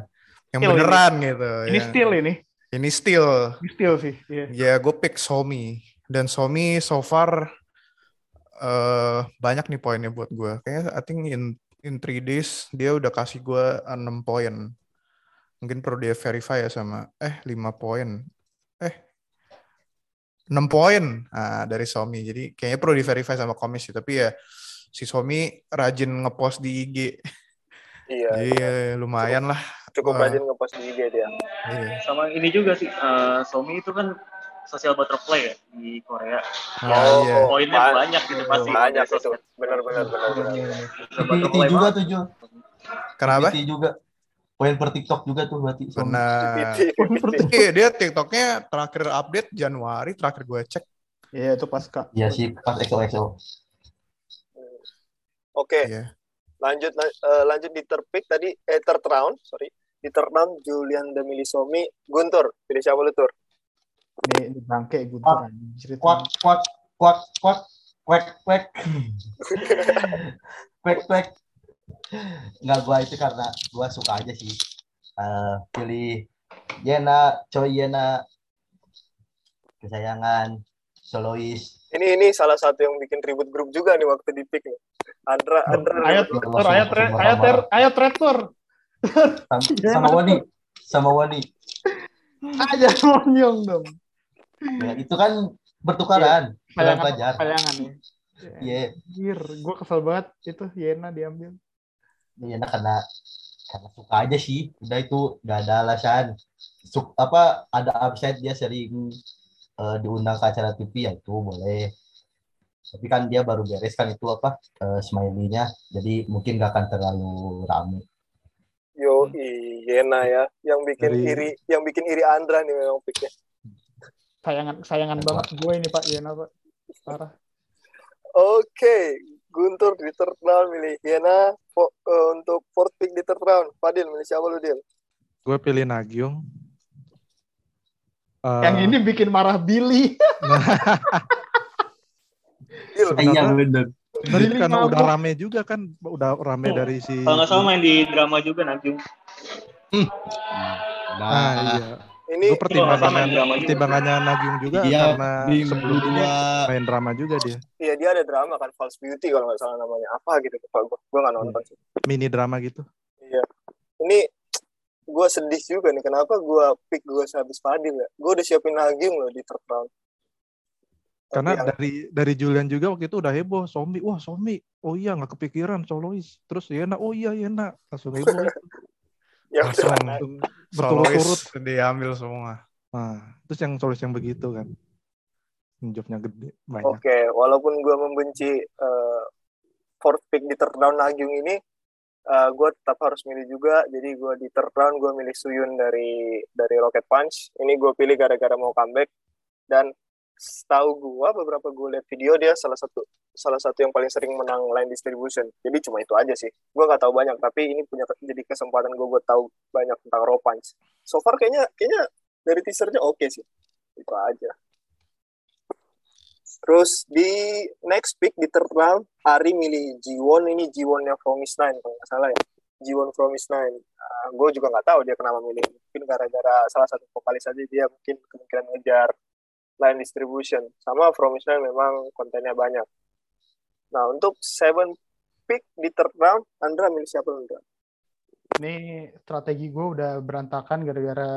yang Still ini. beneran gitu Ini yang- still ini. Ini still. Ini still sih. Iya. ya gue pick Somi. Dan Somi so far eh banyak nih poinnya buat gue kayaknya I think in in three days dia udah kasih gue 6 poin. Mungkin perlu dia verify ya sama eh 5 poin. Eh 6 poin. Ah, dari Somi. Jadi kayaknya perlu di verify sama komisi tapi ya si Somi rajin ngepost di IG iya jadi ya, lumayan lah cukup Wah. rajin ngepost di IG dia Iya. Sama ini juga sih, eh, Somi itu kan sosial butterfly ya di Korea. Nah, Oh, iya. Poinnya Ba- banyak gitu pasti. banyak Di itu benar-benar benar-benar butterfly juga tuh Jul. kenapa PT juga. Poin per TikTok juga tuh berarti. Benar. Iya, dia TikToknya terakhir update Januari, terakhir gue cek. Iya itu pas kak. Iya sih pas XOXO. Oke, Iya. lanjut lan- eh, lanjut di third pick tadi eh third round, sorry. Di third round Julian Demilisomi, Guntur, pilih siapa lu Tur? Di, di bangke Guntur. Kuak kuak kuak kuak kuek kuek. Kuek kuek. Enggak gua itu karena gua suka aja sih. Eh, pilih Yena, Choi Yena, kesayangan, solois. Ini ini salah satu yang bikin ribut grup juga nih waktu di pick nih. Andra Andra Ayo ayo ayo Tur, ayo Tur, Tur. Sama, sama Wani, sama Wani. Aja monyong dong. Ya, itu kan bertukaran dengan Kayangan, pelajar. ya. Iya, Anjir, gue kesel banget itu Yena diambil. Yena karena karena suka aja sih. Udah itu gak ada alasan. suk- apa ada upside dia sering eh, diundang ke acara TV ya itu boleh tapi kan dia baru beres kan itu apa eh, smiley-nya jadi mungkin gak akan terlalu rame Yo, Yena ya, yang bikin Dari- iri, yang bikin iri Andra nih memang piknya. Sayangan sayangan banget gue ini Pak Yena Pak. Parah. Oke, Guntur di third round milih Yena fo- eh, untuk fourth pick di third round. Fadil milih siapa lu Dil? Gue pilih Nagyong. Eh, Yang ini bikin marah Billy. Sebenarnya- Iya bener. Sebenarnya Billy karena udah rame juga kan, udah rame Oh, dari si. Kalau nggak salah main di drama juga Najung. Ah iya. ini Gue juga. pertimbangannya Nagyong juga Iya, karena minggu sebelum ini dua. main drama juga dia. iya dia ada drama kan False Beauty kalau nggak salah namanya apa gitu gue gue nggak nonton sih Mini drama gitu. iya ini gue sedih juga nih kenapa gue pick gue sehabis Fadil ya gue udah siapin Nagyung loh di third round Karena yang- dari dari Julian juga waktu itu udah heboh, Somi, wah Somi, oh iya nggak kepikiran solois. Terus Yena, oh iya Yena, langsung heboh. ya Langsung Berturut-turut diambil semua. Nah, terus yang solois yang begitu kan, jobnya gede banyak. Oke, walaupun gue membenci eh, fourth pick di third round Nagyung ini, gue tetap harus milih juga. Jadi gue di third round gue milih Suyun dari dari Rocket Punch. Ini gue pilih gara-gara mau comeback dan setahu gue beberapa gue lihat video dia salah satu salah satu yang paling sering menang line distribution. Jadi cuma itu aja sih. Gue nggak tahu banyak, tapi ini punya jadi kesempatan gue buat tahu banyak tentang Raw Punch. So far kayaknya kayaknya dari teasernya oke sih. Itu aja. Terus di next pick di third round, Ari milih Jiwon ini Jiwonnya Promise Nine kalau nggak salah ya. Jiwon Promise Nine. gue juga nggak tahu dia kenapa milih. Mungkin gara-gara salah satu vokalis aja dia mungkin kemungkinan ngejar line distribution. Sama Promise Nine memang kontennya banyak. Nah untuk seven pick di third round, Andra milih siapa Andra? Ini strategi gue udah berantakan gara-gara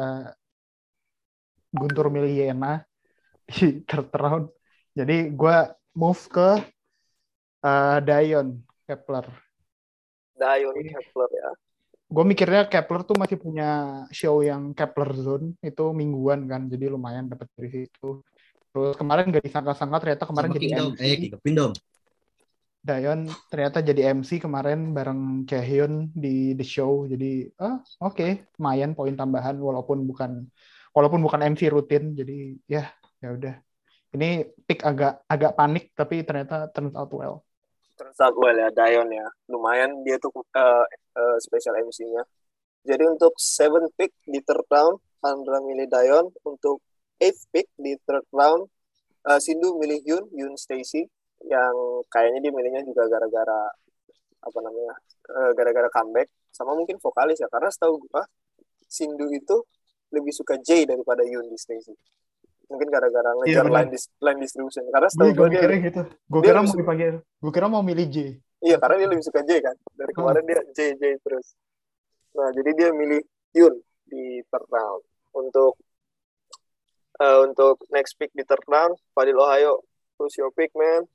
Guntur milih Yena di third round. Jadi gue move ke eh, Dion Kepler. Dion Kepler ya. Gue mikirnya Kepler tuh masih punya show yang Kepler Zone itu mingguan kan, jadi lumayan dapat dari situ. Terus kemarin gak disangka-sangka ternyata kemarin Sama jadi Kingdom. MC. Eh, Kingdom. Dion ternyata jadi MC kemarin bareng Chaehyun di the show. Jadi ah oke, lumayan poin tambahan walaupun bukan walaupun bukan MC rutin. Jadi ya ya udah. Ini pick agak agak panik tapi ternyata turns out well. Turns out well ya, Dion ya. Lumayan dia tuh uh, uh, special MC-nya. Jadi untuk seven pick di third round, Andra milih Dion. Untuk eighth pick di third round, uh, Sindu milih Yun, Yun Stacy. Yang kayaknya dia milihnya juga gara-gara apa namanya, uh, gara-gara comeback. Sama mungkin vokalis ya, karena setahu gua Sindu itu lebih suka J daripada Yun di Stacy. Mungkin gara-gara ngejar benar. line, dis- line distribution. Karena Gue setahu dia mikirnya gitu. Gue kira mau dipanggil. Gue kira mau milih J. Iya, karena dia lebih suka J kan. Dari kemarin dia J J terus. Nah, jadi dia milih Yun di third round. Untuk eh, untuk next pick di third round, Fadil Ohio, who's your pick, man?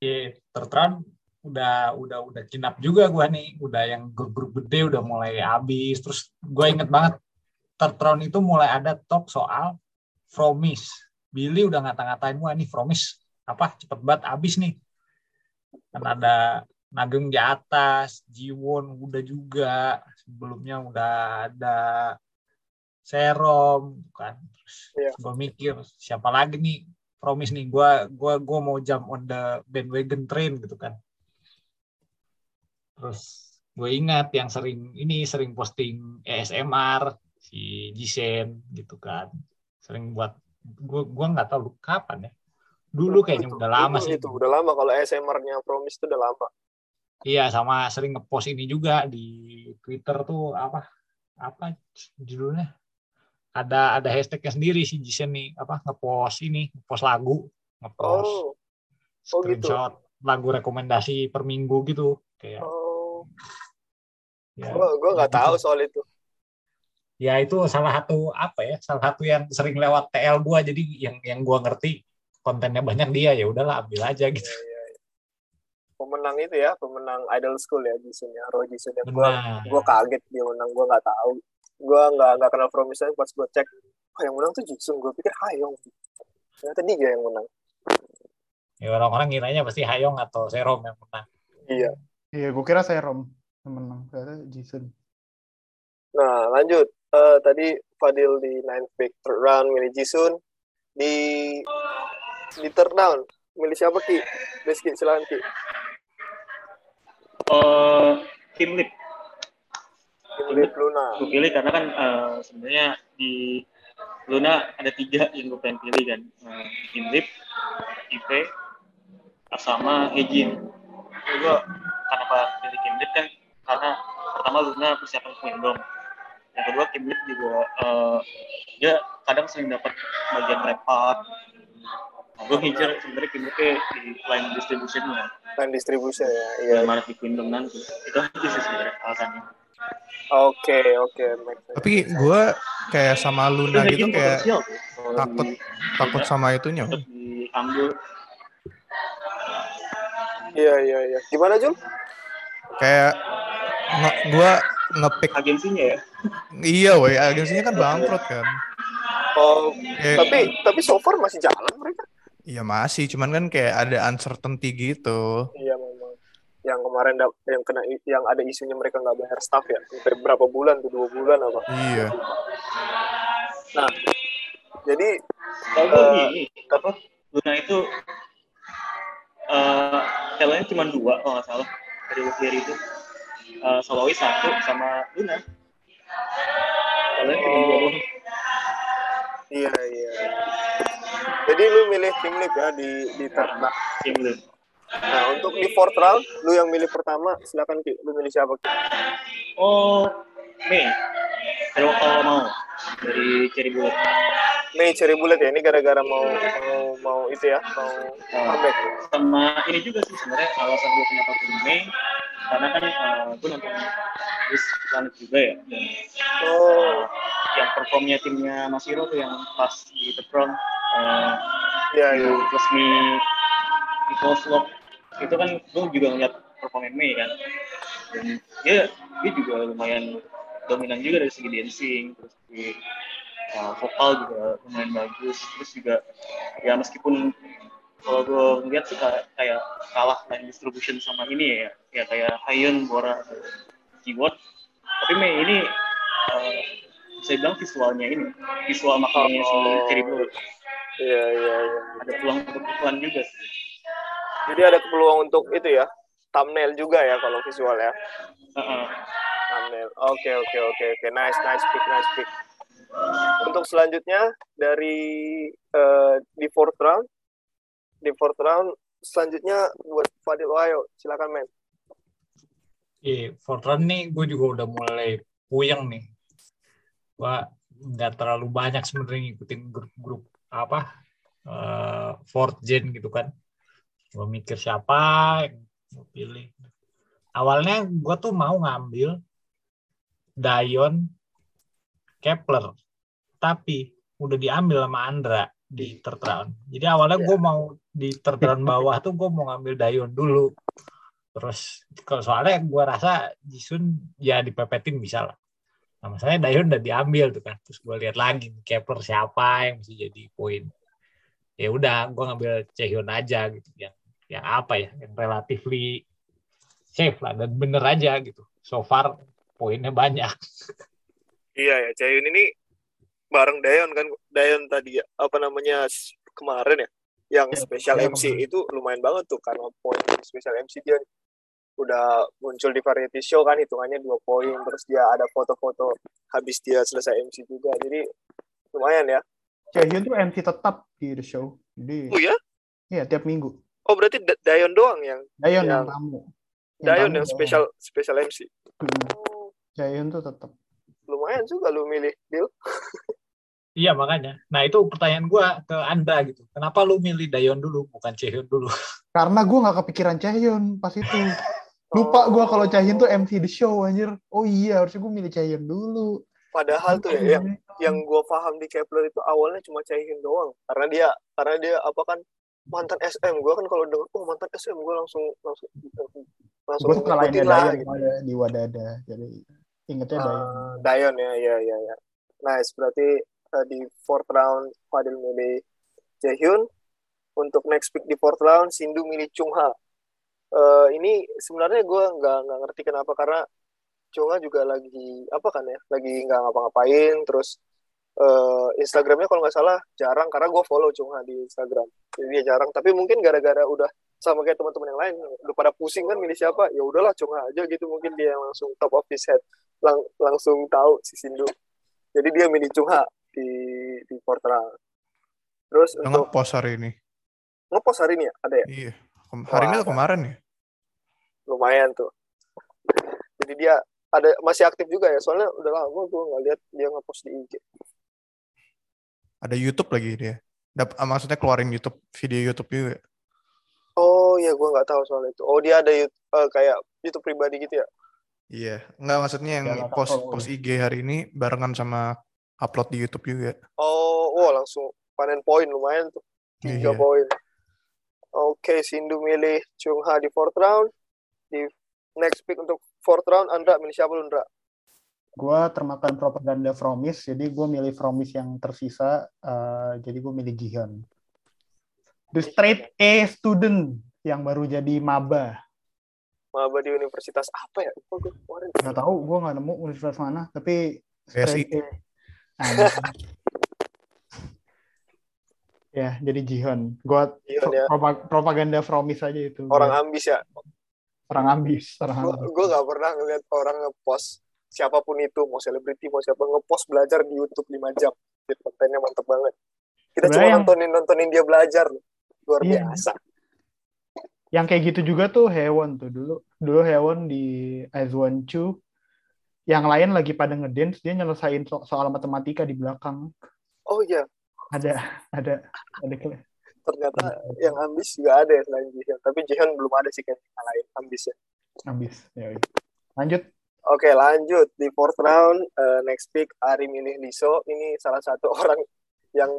Iya, third round udah udah udah kinap juga gua nih udah yang grup-grup gede udah mulai habis terus gue inget banget third round itu mulai ada talk soal Fromis Billy udah ngata-ngatain wah nih Fromis apa cepet banget habis nih kan ada Nageng di atas Jiwon udah juga. Sebelumnya udah ada Serom kan. Terus Iya. gue mikir siapa lagi nih? Promise nih gua gua gua mau jump on the bandwagon train gitu kan. Terus gue ingat yang sering ini sering posting ASMR si Jisen gitu kan. Sering buat gue gua nggak tahu kapan ya dulu kayaknya Itu- udah lama itu, sih Itu udah lama kalau ASMR-nya Promise itu udah lama. iya sama sering ngepost ini juga di Twitter tuh apa apa judulnya ada ada hashtagnya sendiri si Jisen nih apa ngepost ini ngepost lagu ngepost Oh, Oh, gitu. screenshot lagu rekomendasi per minggu gitu kayak oh. ya, Gua gua nggak gitu. tahu soal itu. ya itu salah satu apa ya salah satu yang sering lewat TL gua jadi yang yang gua ngerti kontennya banyak dia ya udahlah ambil aja gitu Iya, iya, iya. Pemenang itu ya, pemenang Idol School ya Jason ya, Roy Jason ya. Gua gua kaget dia menang, gua nggak tahu. gue nggak nggak kenal Promise pas gue cek oh yang menang tuh Jisung gue pikir Hayong ternyata dia yang menang Ya orang-orang ngiranya pasti Hayong atau Serom yang menang. iya Iya, gue kira Serom yang menang. Ternyata Jason. nah lanjut Eh, tadi Fadil di nine pick third round milih Jisun di di third round milih siapa Ki? Rizky silakan Ki Eh, Kim Lip milih Luna gue pilih karena kan eh, sebenarnya di Luna ada tiga yang gue pengen pilih kan Eh, Kim Lip, Ipe, sama Hejin. Gue kenapa pilih Kim Lip kan karena pertama Luna persiapan Queendom. Yang kedua Kim Lip juga eh, dia kadang sering dapat bagian repot. Gue ngincer sebenarnya Lip di line distribution-nya. line distribution ya iya Biar Maret di Queendom nanti. Itu aja sih sebenarnya alasannya. oke oke make sense. Tapi gue kayak sama Luna gitu kayak takut di- takut sama itunya. diambil iya iya iya gimana Jul Kayak nge gue ngepick agensinya ya. iya woi agensinya kan bangkrut kan. oh Kayak, tapi tapi so far masih jalan mereka iya masih, cuman kan kayak ada uncertainty gitu. iya memang. Yang kemarin yang kena i- yang ada isunya mereka nggak bayar staff ya. Sampai berapa bulan tuh? Dua bulan apa? Iya. nah jadi Kalau gue Eh, gini, apa? Luna itu eh talentnya cuma dua kalau nggak salah. Dari Lukier itu. Eh, solois satu sama Luna. Talentnya cuma dua doang. iya iya jadi lu milih tim Lip ya di di third. Tim lu. nah untuk di fourth round lu yang milih pertama silakan Ki lu milih siapa Ki? Oh, Mei. Kalau kalau mau dari Cherry Bullet. Mei Cherry Bullet ya ini gara-gara mau mau mau itu ya mau comeback sama ini juga sih sebenarnya alasan gue kenapa pilih Mei karena kan eh, gue nonton Wiz Planet juga ya dan oh yang performnya timnya Mas Hiro tuh yang pas di The Crown eh, iya di iya resmi di Vlog itu kan gue juga ngeliat performa Mei kan dan dia dia juga lumayan dominan juga dari segi dancing terus di uh, vokal juga lumayan bagus terus juga ya meskipun kalau gue ngeliat sih kayak, kalah line distribution sama ini ya ya kayak Hyun, Bora, Jiwon tapi Mei ini uh, bisa bilang visualnya ini visual maknanya si Oh. Blue iya iya iya. Ada peluang untuk iklan juga sih. Jadi ada peluang untuk itu ya thumbnail juga ya kalau visual ya? Heeh. thumbnail. Oke oke oke oke. Nice nice pick nice pick. Untuk selanjutnya dari eh, di fourth round di fourth round selanjutnya buat Fadil Wahyo silakan men. Iya, Fortran nih gue juga udah mulai puyeng nih. Gua nggak terlalu banyak sebenarnya ngikutin grup-grup apa eh fourth gen gitu kan. Gue mikir siapa yang gue pilih. Awalnya gue tuh mau ngambil Dayon Kepler, tapi udah diambil sama Andra di third round. Jadi awalnya gue mau di third round bawah tuh gue mau ngambil Dayon dulu. Terus kalau soalnya gue rasa Jisun ya dipepetin bisa lah. Nah, masalahnya Dayon udah diambil tuh kan. Terus gue lihat lagi Kepler siapa yang mesti jadi poin. Ya udah, gue ngambil Chehyun aja gitu. Yang yang apa ya? Yang relatively safe lah dan bener aja gitu. So far poinnya banyak. iya ya Cayun ini bareng Dayon kan Dayon tadi apa namanya kemarin ya yang Ya, special ya, MC itu lumayan banget tuh karena poin special MC dia udah muncul di variety show kan hitungannya dua poin terus dia ada foto-foto habis dia selesai MC juga jadi lumayan ya Jaehyun tuh MC tetap di the show. Jadi oh ya iya tiap minggu. oh berarti Da- Dayon doang yang Dayon Yang- yang tamu. Dayon tamu yang special special MC Hmm. oh, Jaehyun tuh tetap. lumayan juga lu milih deal Iya makanya. Nah itu pertanyaan gue ke anda gitu. Kenapa lu milih Dayon dulu bukan Chehyun dulu? Karena gue nggak kepikiran Chaehyun pas itu. Lupa gue kalau Chaehyun tuh MC the show anjir. Oh iya harusnya gue milih Chaehyun dulu. padahal tuh ya yang yang gue paham di Kepler itu awalnya cuma Chaehyun doang karena dia karena dia apa kan mantan SM gue kan kalau denger oh mantan SM gue langsung langsung langsung gue suka lainnya lah Dayon gitu. ada di Wadada. Jadi Ingetnya Dayon. Ah, Dayon ya, ya, ya, ya. Nice, berarti uh, di fourth round Fadil milih Jaehyun. Untuk next pick di fourth round, Sindu milih Chung Eh, ini sebenarnya gue nggak nggak ngerti kenapa karena Chung Ha juga lagi apa kan ya, lagi nggak ngapa-ngapain. Terus eh, Instagramnya kalau nggak salah jarang karena gue follow Chung Ha di Instagram. Jadi dia jarang. Tapi mungkin gara-gara udah sama kayak teman-teman yang lain udah pada pusing kan milih siapa ya udahlah Chung Ha aja gitu mungkin dia yang langsung top of his head lang- langsung tahu si Sindu jadi dia milih Chung Ha di di round terus Udah untuk nge-post hari ini. ngepost hari ini ya ada ya Iya. Kem- Hari ini atau kemarin ya? lumayan tuh jadi dia ada masih aktif juga ya soalnya udah lama gue nggak lihat dia ngepost di IG Ada YouTube lagi dia. Dap ah, maksudnya keluarin YouTube video YouTube juga. oh iya gue nggak tahu soal itu oh dia ada YouTube, eh, kayak YouTube pribadi gitu ya Iya, enggak maksudnya yang Ya, nggak post tahu. post IG hari ini barengan sama upload di YouTube juga. oh wah langsung panen poin lumayan tuh tiga Iya. poin oke Sindu milih Chung Ha di fourth round di next pick untuk fourth round Andra milih siapa lu Andra Gue termakan propaganda Fromis, jadi gue milih Fromis yang tersisa, eh, jadi gue milih Jihyun. The straight A student yang baru jadi maba. maba di universitas apa ya gue kemarin Gak tahu, gue nggak nemu universitas mana, tapi BSI. straight A. Ya, jadi Jihyun. Gue Jihyun ya. propaganda Fromis aja itu. orang ambis ya orang ambis, orang gue ambis. gue nggak pernah ngeliat orang ngepost siapa pun itu mau selebriti mau siapa ngepost belajar di YouTube 5 jam Jadi kontennya mantep banget kita Sebenarnya cuma yang- nontonin nontonin dia belajar luar Iya. biasa Yang kayak gitu juga tuh Hewon tuh dulu. Dulu Hewon di Aizwan Chu. Yang lain lagi pada ngedance, dia nyelesain so- soal matematika di belakang. oh iya Ada, ada, ada ternyata yang ambis juga ada ya selain Jihan tapi Jihan belum ada sih kayaknya yang lain ambisnya ambis. Ya, udah. lanjut. oke lanjut di fourth round eh, next pick Ari milih Liso ini salah satu orang yang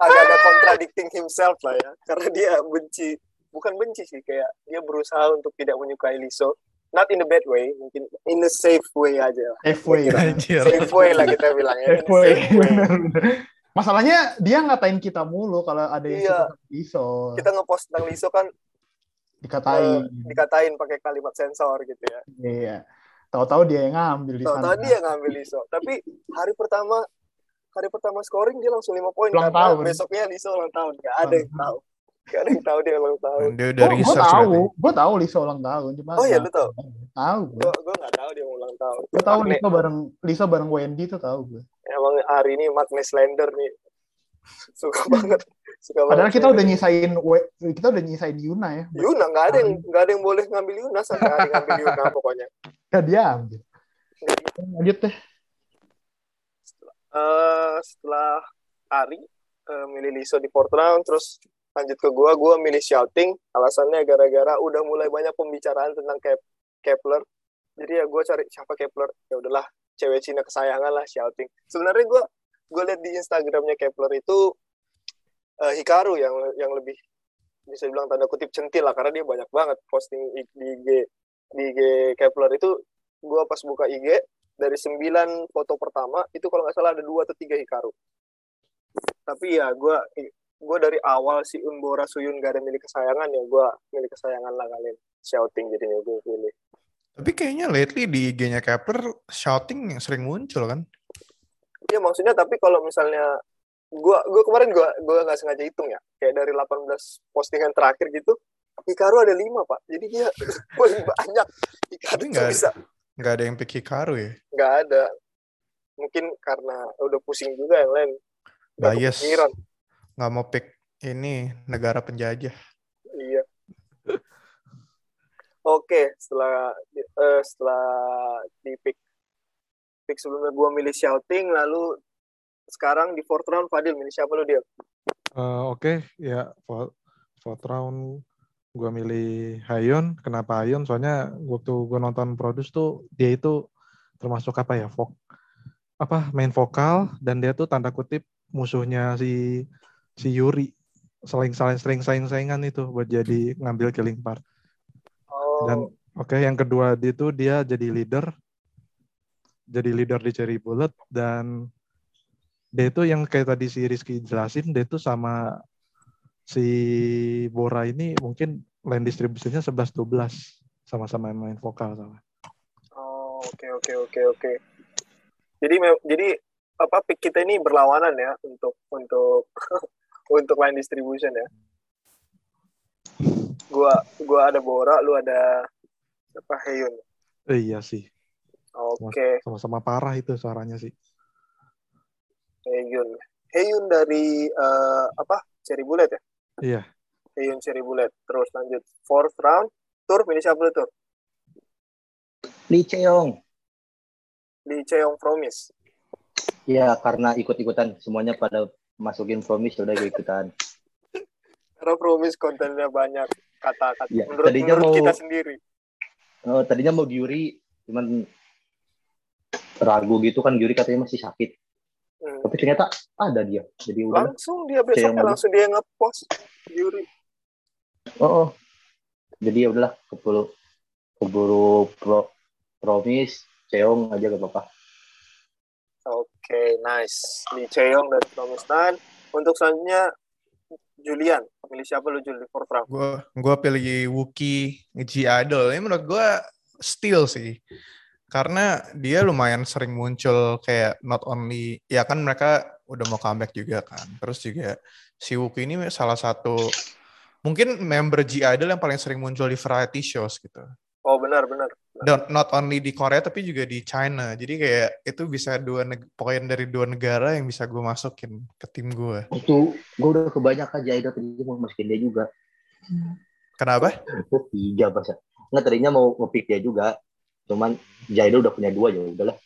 agak ada contradicting himself lah ya karena dia benci bukan benci sih kayak dia berusaha untuk tidak menyukai Liso not in the bad way mungkin in a safe way aja lah. Kira-kira. Anjir. safe way lah kita bilang ya a Halfway. safe way. Masalahnya dia ngatain kita mulu kalau ada yang Iya. suka Liso. kita ngepost tentang Liso kan Dikatain. eh, dikatain pakai kalimat sensor gitu ya Iya. Tahu-tahu dia yang ngambil di Tahu sana. tadi yang ngambil Liso. Tapi hari pertama hari pertama scoring dia langsung 5 poin Ulang karena tahun. besoknya Liso ulang tahun. Gak ada yang tahu. Gak ada yang tahu dia ulang tahun. Dia udah Gue research tahu, berarti. gue tahu Liso ulang tahun. Cuma Oh iya, nggak- lu tahu? Tahu gue. Gue gue gak tahu dia ulang tahun. Gue tahu Liso bareng Liso bareng Wendy tuh tahu gue. Emang hari ini Magne Slender nih. Suka banget. Suka Padahal banget kita udah nyisain kita udah nyisain Yuna ya. Yuna nggak ada yang nggak ada yang boleh ngambil Yuna sampai hari ngambil Yuna pokoknya. Gak dia ambil. Lanjut deh. Eh, setelah Ari eh, milih Liso di round terus lanjut ke gua gua milih shouting. Alasannya gara-gara udah mulai banyak pembicaraan tentang Kep Kepler. Jadi ya gua cari siapa Kepler? Ya udahlah cewek Cina kesayangan lah shouting. Sebenarnya gua gua lihat di Instagramnya Kepler itu eh, Hikaru yang yang lebih bisa bilang tanda kutip centil lah karena dia banyak banget posting di IG di IG Kepler itu. Gua pas buka IG dari sembilan foto pertama itu kalau nggak salah ada dua atau tiga Hikaru. Tapi ya gue gue dari awal si Unbora Suyun gak ada milik kesayangan ya gue milik kesayangan lah kalian shouting jadinya gue pilih Tapi kayaknya lately di IG-nya Kepler shouting yang sering muncul kan? ya maksudnya tapi kalau misalnya gue gue kemarin gue gue nggak sengaja hitung ya kayak dari 18 postingan terakhir gitu Hikaru ada lima pak jadi dia paling banyak Hikaru nggak- bisa Nggak ada yang pick Hikaru ya? nggak ada mungkin karena udah pusing juga yang lain Bias. kepikiran. Nggak mau pick ini negara penjajah. Iya. Oke, setelah eh, setelah di pick pick sebelumnya gua milih shouting, lalu sekarang di fourth round Fadil milih siapa lu dia? Eh, Oke, ya fourth, fourth round gue milih Hayon. Kenapa Hayon? Soalnya waktu gue nonton Produce tuh dia itu termasuk apa ya, vok, apa main vokal dan dia tuh tanda kutip musuhnya si si Yuri saling saling sering saing saingan itu buat jadi ngambil killing part. Oh, Dan oke yang kedua dia itu dia jadi leader jadi leader di Cherry Bullet dan dia itu yang kayak tadi si Rizky jelasin dia itu sama si Bora ini mungkin line distribusinya 11 12 sama-sama main vokal sama. Oh, oke oke oke oke. Jadi mem- jadi apa pick kita ini berlawanan ya untuk untuk untuk line distribution ya. Gua gua ada Bora, lu ada apa Heyun. Eh, iya sih. Oke, Sama-sama parah itu suaranya sih. Heyun. Heyun dari eh, apa? Cherry Bullet ya? Iya. Heyun Cherry Bullet. Terus lanjut fourth round. Tur finish apa lu, tur? Lee Cheong. Di Cheong Promise. Ya karena ikut-ikutan semuanya pada masukin promise udah gue ikutan. Karena Promise kontennya banyak kata-kata. Iya, menurut tadinya menurut mau- kita sendiri. Oh, tadinya mau Gyuri cuman ragu gitu kan Gyuri katanya masih sakit. Hmm. Tapi ternyata ada dia. Jadi udah. Langsung dia besoknya langsung dia ngepost Yuri. Oh, oh. Jadi ya udahlah keburu keburu pro, promise Cheong aja gak apa-apa. Oke, nice. Lee Cheong dari Nine. Untuk selanjutnya Julian. Pilih siapa lu Jul di fourth round? Gue gua pilih Wookie G Idol. Ini menurut gue steal sih. Karena dia lumayan sering muncul kayak not only ya kan mereka udah mau comeback juga kan. Terus juga si Wookie ini salah satu mungkin member G Idol yang paling sering muncul di variety shows gitu. Oh benar benar. Dan not only di Korea tapi juga di China. Jadi kayak itu bisa dua poin dari dua negara yang bisa gue masukin ke tim gue. Itu gue udah kebanyakan Jaido tadi mau masukin dia juga. Kenapa? Itu tiga bahasa. Nggak tadinya mau ngepick dia juga. Cuman Jaido udah punya dua ya udahlah.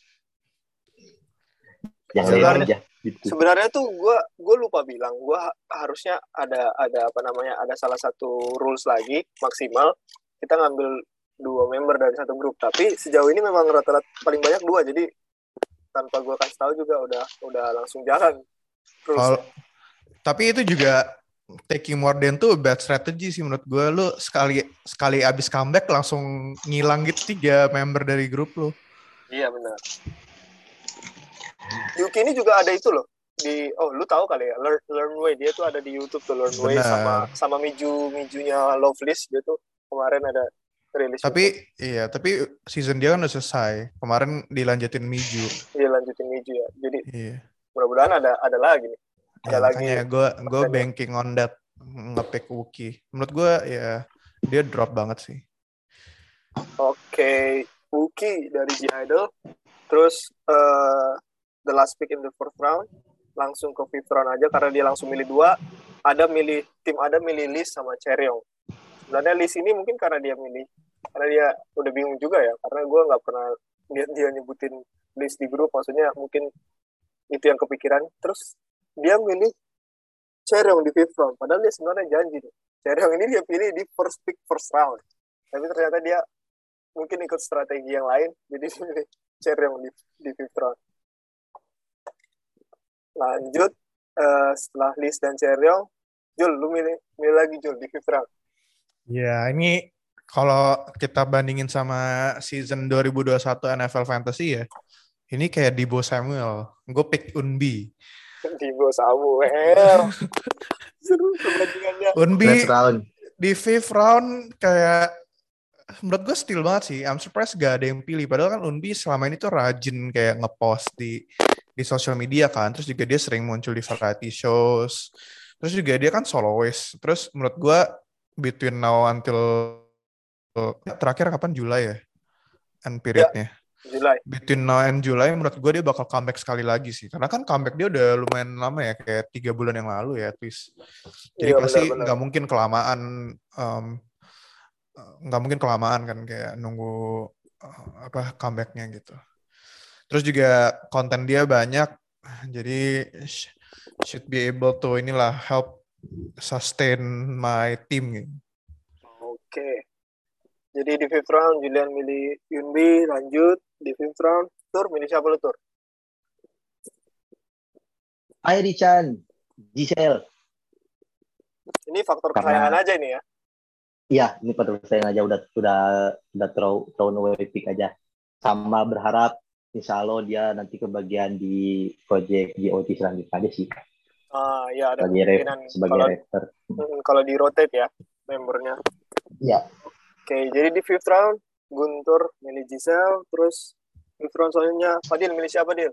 Yang lain Sebenarnya- aja. Gitu. Sebenarnya tuh gua gua lupa bilang gua harusnya ada ada apa namanya ada salah satu rules lagi maksimal kita ngambil dua member dari satu grup. Tapi sejauh ini memang rata-rata paling banyak dua. Jadi tanpa gua kasih tahu juga udah udah langsung jalan. Terus Kalau tapi itu juga taking more than tuh bad strategy sih menurut gue. Lu sekali sekali abis comeback langsung ngilang gitu tiga member dari grup lu. iya benar. Yuki ini juga ada itu loh. Di oh lu tahu kali ya Learn, Learn Way. Dia tuh ada di YouTube tuh Learn Way sama sama Miju Mijunya Loveless. Dia tuh kemarin ada rilis Tapi iya, tapi season dia kan udah selesai. Kemarin dilanjutin Miju. dia lanjutin Miju ya jadi Iya. mudah-mudahan ada ada lagi nih ada Ya, lagi gue gue banking on that ngepick Wookie. Menurut gue ya dia drop banget sih. Oke, Wookie dari G Idol. Terus eh, the last pick in the fourth round langsung ke fifth round aja karena dia langsung milih dua. Ada milih tim ada milih Liz sama Cheryong. Sebenarnya Liz ini mungkin karena dia milih karena dia udah bingung juga ya karena gue nggak pernah lihat dia nyebutin Liz di grup maksudnya mungkin itu yang kepikiran. Terus dia milih Cheryong di fifth round padahal dia sebenarnya janji nih. Cheryong ini dia pilih di first pick first round. Tapi ternyata dia mungkin ikut strategi yang lain jadi dia milih Cheryong di, di fifth round lanjut eh, setelah Liz dan Cheryong Jul lu milih milih lagi Jul di fifth round Ya ini kalau kita bandingin sama season 2021 NFL Fantasy ya, ini kayak Dibo Samuel. Gue pick Unbi. di bawah Samuel seru perbandingannya Unbi di fifth round kayak menurut gue still banget sih. I'm surprised gak ada yang pilih. Padahal kan Unbi selama ini tuh rajin kayak ngepost di di sosial media kan. Terus juga dia sering muncul di variety shows. Terus juga dia kan soloist. Terus menurut gue between now until terakhir kapan Julai ya? End periodnya. Julai Between now and Julai menurut gue dia bakal comeback sekali lagi sih. Karena kan comeback dia udah lumayan lama ya. Kayak tiga bulan yang lalu ya at least. Jadi Iya, pasti nggak mungkin kelamaan em, nggak mungkin kelamaan kan kayak nunggu eh, apa comebacknya gitu. Terus juga konten dia banyak, jadi sh- should be able to inilah help sustain my team gitu. oke jadi di fifth round Julian milih Yunbi lanjut di fifth round Tur milih siapa lu Tur Airi Chan, Giselle. ini faktor Karena- kesayangan aja ini ya Iya, ini pada saya aja udah udah udah throw thrown away pick aja. Sama berharap insya Allah dia nanti kebagian di project GOT selanjutnya aja sih Ah, ya ada sebagai kemungkinan sebagai kalau rapper. kalau di rotate ya membernya. Iya. Oke, jadi di fifth round Guntur milih Giselle, terus fifth round selanjutnya Fadil milih siapa Dil?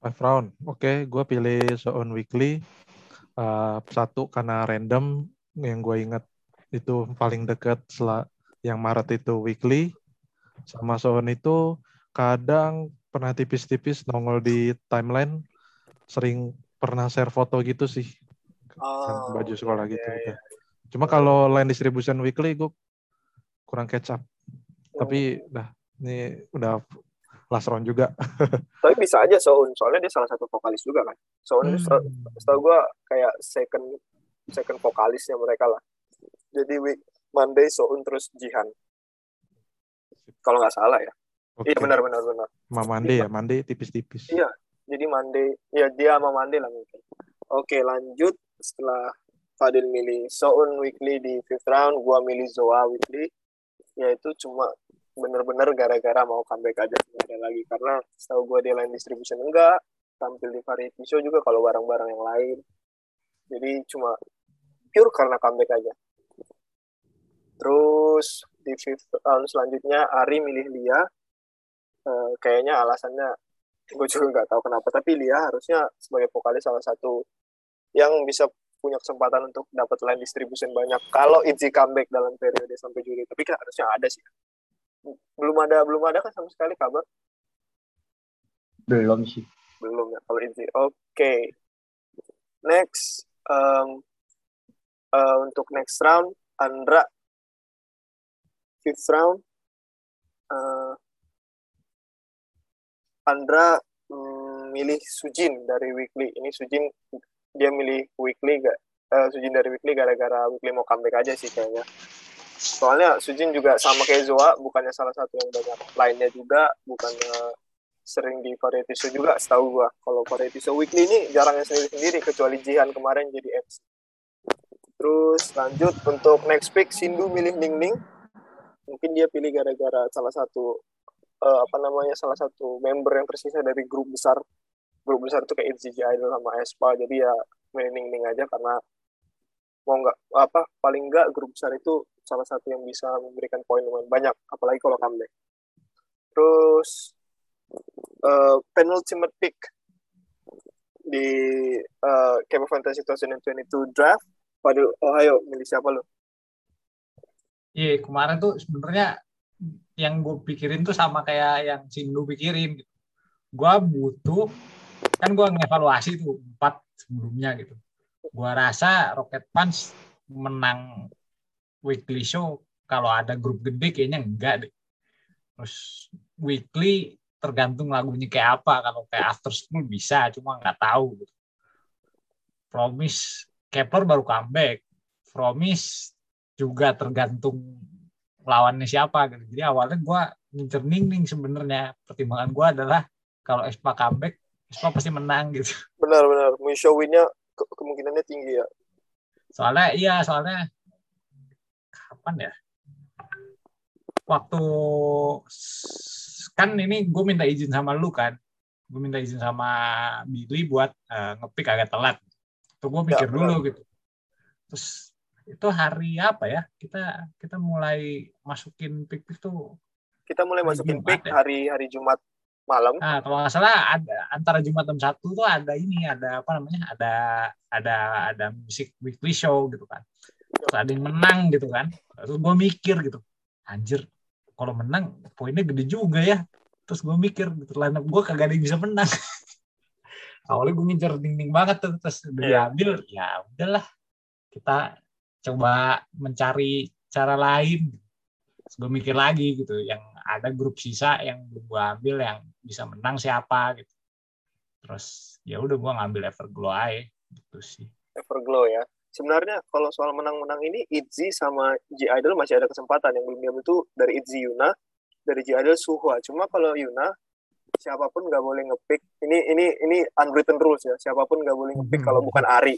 Five round. Oke, gue pilih Soon Weekly. Uh, satu karena random yang gue ingat itu paling dekat setelah yang Maret itu Weekly. Sama Soon itu kadang pernah tipis-tipis nongol di timeline. Sering pernah share foto gitu sih. Oh, baju sekolah gitu. iya, iya. udah. Cuma kalau line distribution weekly gue kurang catch up. Oh. Tapi dah ini udah last round juga. Tapi bisa aja Soun, soalnya dia salah satu vokalis juga kan. Soun Hmm. setahu setahu gue kayak second second vokalisnya mereka lah. Jadi week Monday Soun terus Jihan. Kalau nggak salah ya. Oke. Iya benar benar benar. Ma Mande ya, Mande tipis-tipis. Iya. Jadi Monday, ya dia sama Monday lah mungkin. Oke lanjut. Setelah Fadil milih Soun Weekly di fifth round, gua milih Zoa Weekly. Ya itu cuma bener-bener gara-gara mau comeback aja ada lagi. Karena setahu gua dia line distribution enggak tampil di variety show juga kalau barang-barang yang lain. Jadi cuma pure karena comeback aja. Terus di fifth round selanjutnya Ari milih Lia. Eh, kayaknya alasannya gue juga nggak tahu kenapa tapi Lia harusnya sebagai vokalis salah satu yang bisa punya kesempatan untuk dapat line distribution banyak kalau Itzy comeback dalam periode sampai Juli. Tapi kan harusnya ada sih. Belum ada belum ada kan sama sekali kabar? Belum sih. belum ya kalau Itzy oke. Next um, uh, untuk next round Andra. Fifth round uh, Andra mm, milih Sujin dari Weekly. Ini Sujin dia milih Weekly gak eh, Sujin dari Weekly gara-gara Weekly mau comeback aja sih kayaknya. Soalnya Sujin juga sama kayak Zoa bukannya salah satu yang banyak lainnya juga bukannya sering di variety show juga setahu gua. Kalau variety show weekly ini jarang yang sendiri sendiri kecuali Jihan kemarin jadi MC terus lanjut untuk next pick Sindu milih Ning Ning. Mungkin dia pilih gara-gara salah satu eh, apa namanya salah satu member yang tersisa dari grup besar. Grup besar itu kayak ITZY Idol sama Aespa. Jadi ya Ning aja karena mau nggak apa paling nggak grup besar itu salah satu yang bisa memberikan poin lumayan banyak apalagi kalau comeback. Terus uh, penultimate pick di uh, Camp Fantasy 2022 draft. Fadil Ohio milih siapa lo? Iya, kemarin tuh sebenarnya yang gue pikirin tuh sama kayak yang Sindu pikirin gitu. Gue butuh, kan gue ngevaluasi tuh empat sebelumnya gitu. Gue rasa Rocket Punch menang weekly show kalau ada grup gede kayaknya enggak deh. Terus weekly tergantung lagunya kayak apa. Kalau kayak After School bisa, cuma nggak tahu. Gitu. Promise, Kepler baru comeback. Promise juga tergantung lawannya siapa gitu. Jadi awalnya gue ngincer Ning Ning sebenarnya. Pertimbangan gue adalah kalau Espa comeback, Espa pasti menang gitu. Benar-benar, Musha win-nya ke- kemungkinannya tinggi ya. Soalnya iya, soalnya kapan ya? Waktu kan ini gue minta izin sama lu kan. Gue minta izin sama Billy buat eh, ngepick agak telat. Tuh gue mikir Ya, dulu gitu. Terus itu hari apa ya? Kita kita mulai masukin pick-pick tuh Kita mulai masukin Jumat pick ya? hari hari Jumat malam. Nah, kalau nggak salah ada antara Jumat dan Sabtu tuh ada ini, ada apa namanya? Ada ada ada musik weekly show gitu kan. Terus ada yang menang gitu kan. Terus gue mikir gitu, anjir, kalau menang poinnya gede juga ya. Terus gue mikir, gitu, line up gue kagak ada yang bisa menang. Awalnya gue ngincer dinding banget terus udah Iya. diambil, ya udahlah kita coba mencari cara lain. Gue mikir lagi gitu, yang ada grup sisa yang belum gue ambil yang bisa menang siapa gitu. Terus ya udah gue ngambil Everglow aja gitu sih. Everglow ya. Sebenarnya kalau soal menang-menang ini Itzy sama G Idol masih ada kesempatan yang belum diambil tuh dari Itzy Yuna, dari G Idol Suhwa. Cuma kalau Yuna siapa pun nggak boleh ngepick. Ini ini ini unwritten rules ya. Siapa pun nggak boleh ngepick kalau bukan Ari.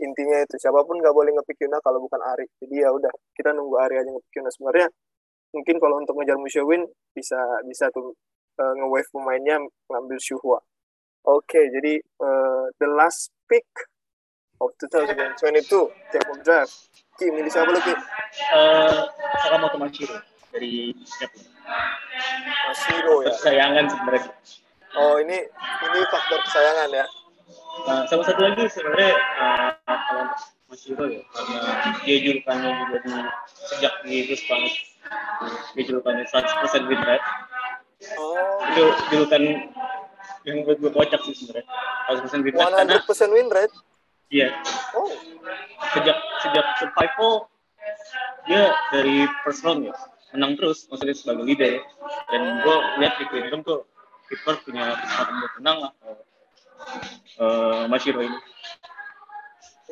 Intinya itu siapa pun nggak boleh ngepick Yuna kalau bukan Ari. Jadi ya udah kita nunggu Ari aja ngepick Yuna. Sebenarnya mungkin kalau untuk ngejar Musyawin bisa bisa tuh uh, nge-wave pemainnya ngambil Shuhua. Oke, jadi uh, the last pick of 2022 Type of Draft. Ki, milih siapa lu, Ki? Uh, Sakamoto Mashiro dari Jepang. Mashiro ya? Kesayangan sebenarnya. Oh, ini ini faktor kesayangan ya? Nah, sama satu lagi sebenarnya uh, kalau Mashiro ya, karena dia julukannya juga di sejak di Gus banget. Dia julukannya 100% win rate. Oh. Itu julukan yang buat gue kocak sih sebenarnya. 100% win rate. 100% karena, win rate? Iya. Oh. Sejak sejak survival dia dari first round ya menang terus maksudnya sebagai leader dan gue lihat di Queendom tuh keeper punya kesempatan buat menang lah uh, Mashiro ini.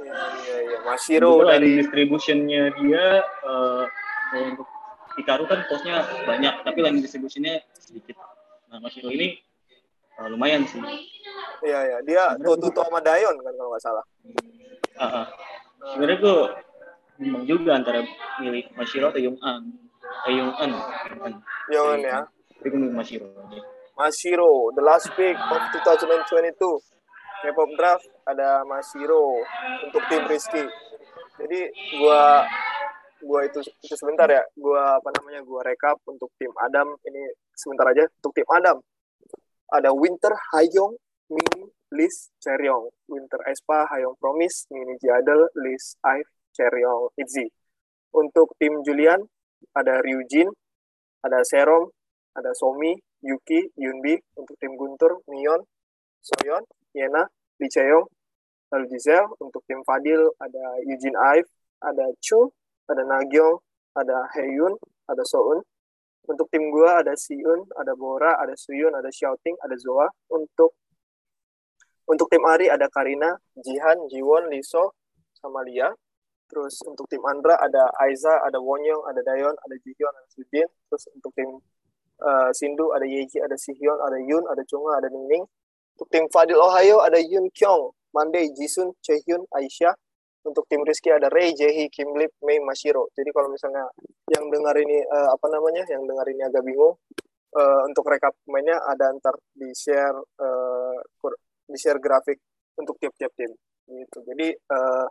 Iya iya iya. Mashiro dari distributionnya dia uh, untuk Hikaru kan posnya banyak tapi line distributionnya sedikit. Nah Mashiro ini uh, lumayan sih. Iya iya. Dia Toto sama Dayon kan kalau nggak salah. Uh, uh. sebenarnya gue bimbang juga antara milih Mashiro atau Yung An eh, Yung An Yung An ya. Tapi gue milih Mashiro Mashiro the last pick of 2022 K-pop draft ada Mashiro untuk tim Rizky. Jadi gua gua itu itu sebentar ya. Gua apa namanya gua rekap untuk tim Adam. Ini sebentar aja untuk tim Adam. Ada Winter Hayong Mini Liz Cheryong. Winter Espa Hayong Promise Mini Jadel Liz Ive Cheryong Itzy untuk tim Julian ada Ryujin ada Serom ada Somi Yuki Yunbi untuk tim Guntur Mion Soyon Yena Lee Cheong lalu Giselle untuk tim Fadil ada Eugene Ive ada Chu ada Nagyong ada Heyun ada Soun untuk tim gua ada Siun ada Bora ada Suyun ada Xiaoting ada Zoa. Untuk untuk tim Ari ada Karina Jihan Jiwon Liso sama Lia. Terus untuk tim Andra ada Aiza ada Wonyong ada Dayon ada Jihyun ada Sujin. Terus untuk tim uh, Sindu ada Yeji ada Sihyun ada Yun ada Chunga ada Ningning. Untuk tim Fadil Ohio ada Yun Kyung Monday Jisun Chehyun Aisyah untuk tim Rizky ada Ray Jehi Kim Lip Mei Mashiro. Jadi kalau misalnya yang dengar ini uh, apa namanya yang dengar ini agak bingung uh, untuk rekap pemainnya ada antar di share uh, di share grafik untuk tiap-tiap tim. Gitu. Jadi uh,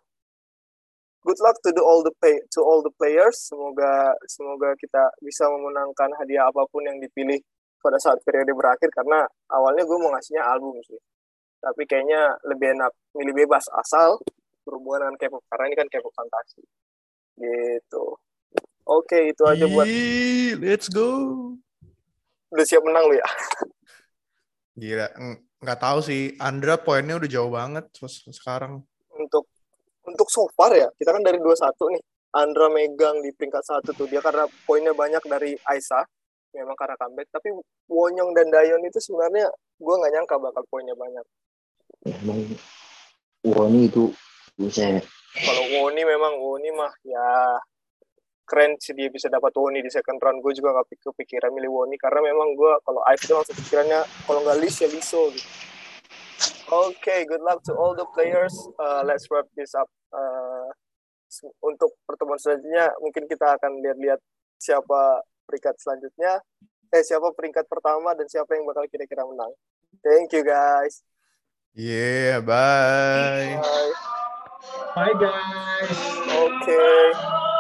good luck to the all the pay, to all the players. Semoga semoga kita bisa memenangkan hadiah apa pun yang dipilih pada saat periode berakhir karena awalnya gue mau ngasihnya album sih. Tapi kayaknya lebih enak milih bebas asal berhubungan dengan K-pop karena ini kan K-pop fantasi. Gitu. Oke, itu aja buat Let's go. Udah siap menang lu ya? Gila, nggak tahu sih. Andra poinnya udah jauh banget sekarang. Untuk untuk so far ya kita kan dari 21 nih. Andra megang di peringkat satu tuh. Dia karena poinnya banyak dari Aisyah memang karena comeback. Tapi Wonyong dan Dayon itu sebenarnya gue nggak nyangka bakal poinnya banyak. Emang Woni itu bisa kalau Woni memang Woni mah ya keren sih dia bisa dapat Woni di second round. Gue juga gak kepikiran milih Woni karena memang gue kalau Ive itu langsung pikirannya kalau nggak Lis ya Liso gitu Okay, good luck to all the players. Uh, let's wrap this up. Uh, untuk pertemuan selanjutnya, mungkin kita akan lihat-lihat siapa peringkat selanjutnya, eh siapa peringkat pertama dan siapa yang bakal kira-kira menang. Thank you guys. Yeah, bye. Bye. Bye guys. Okay.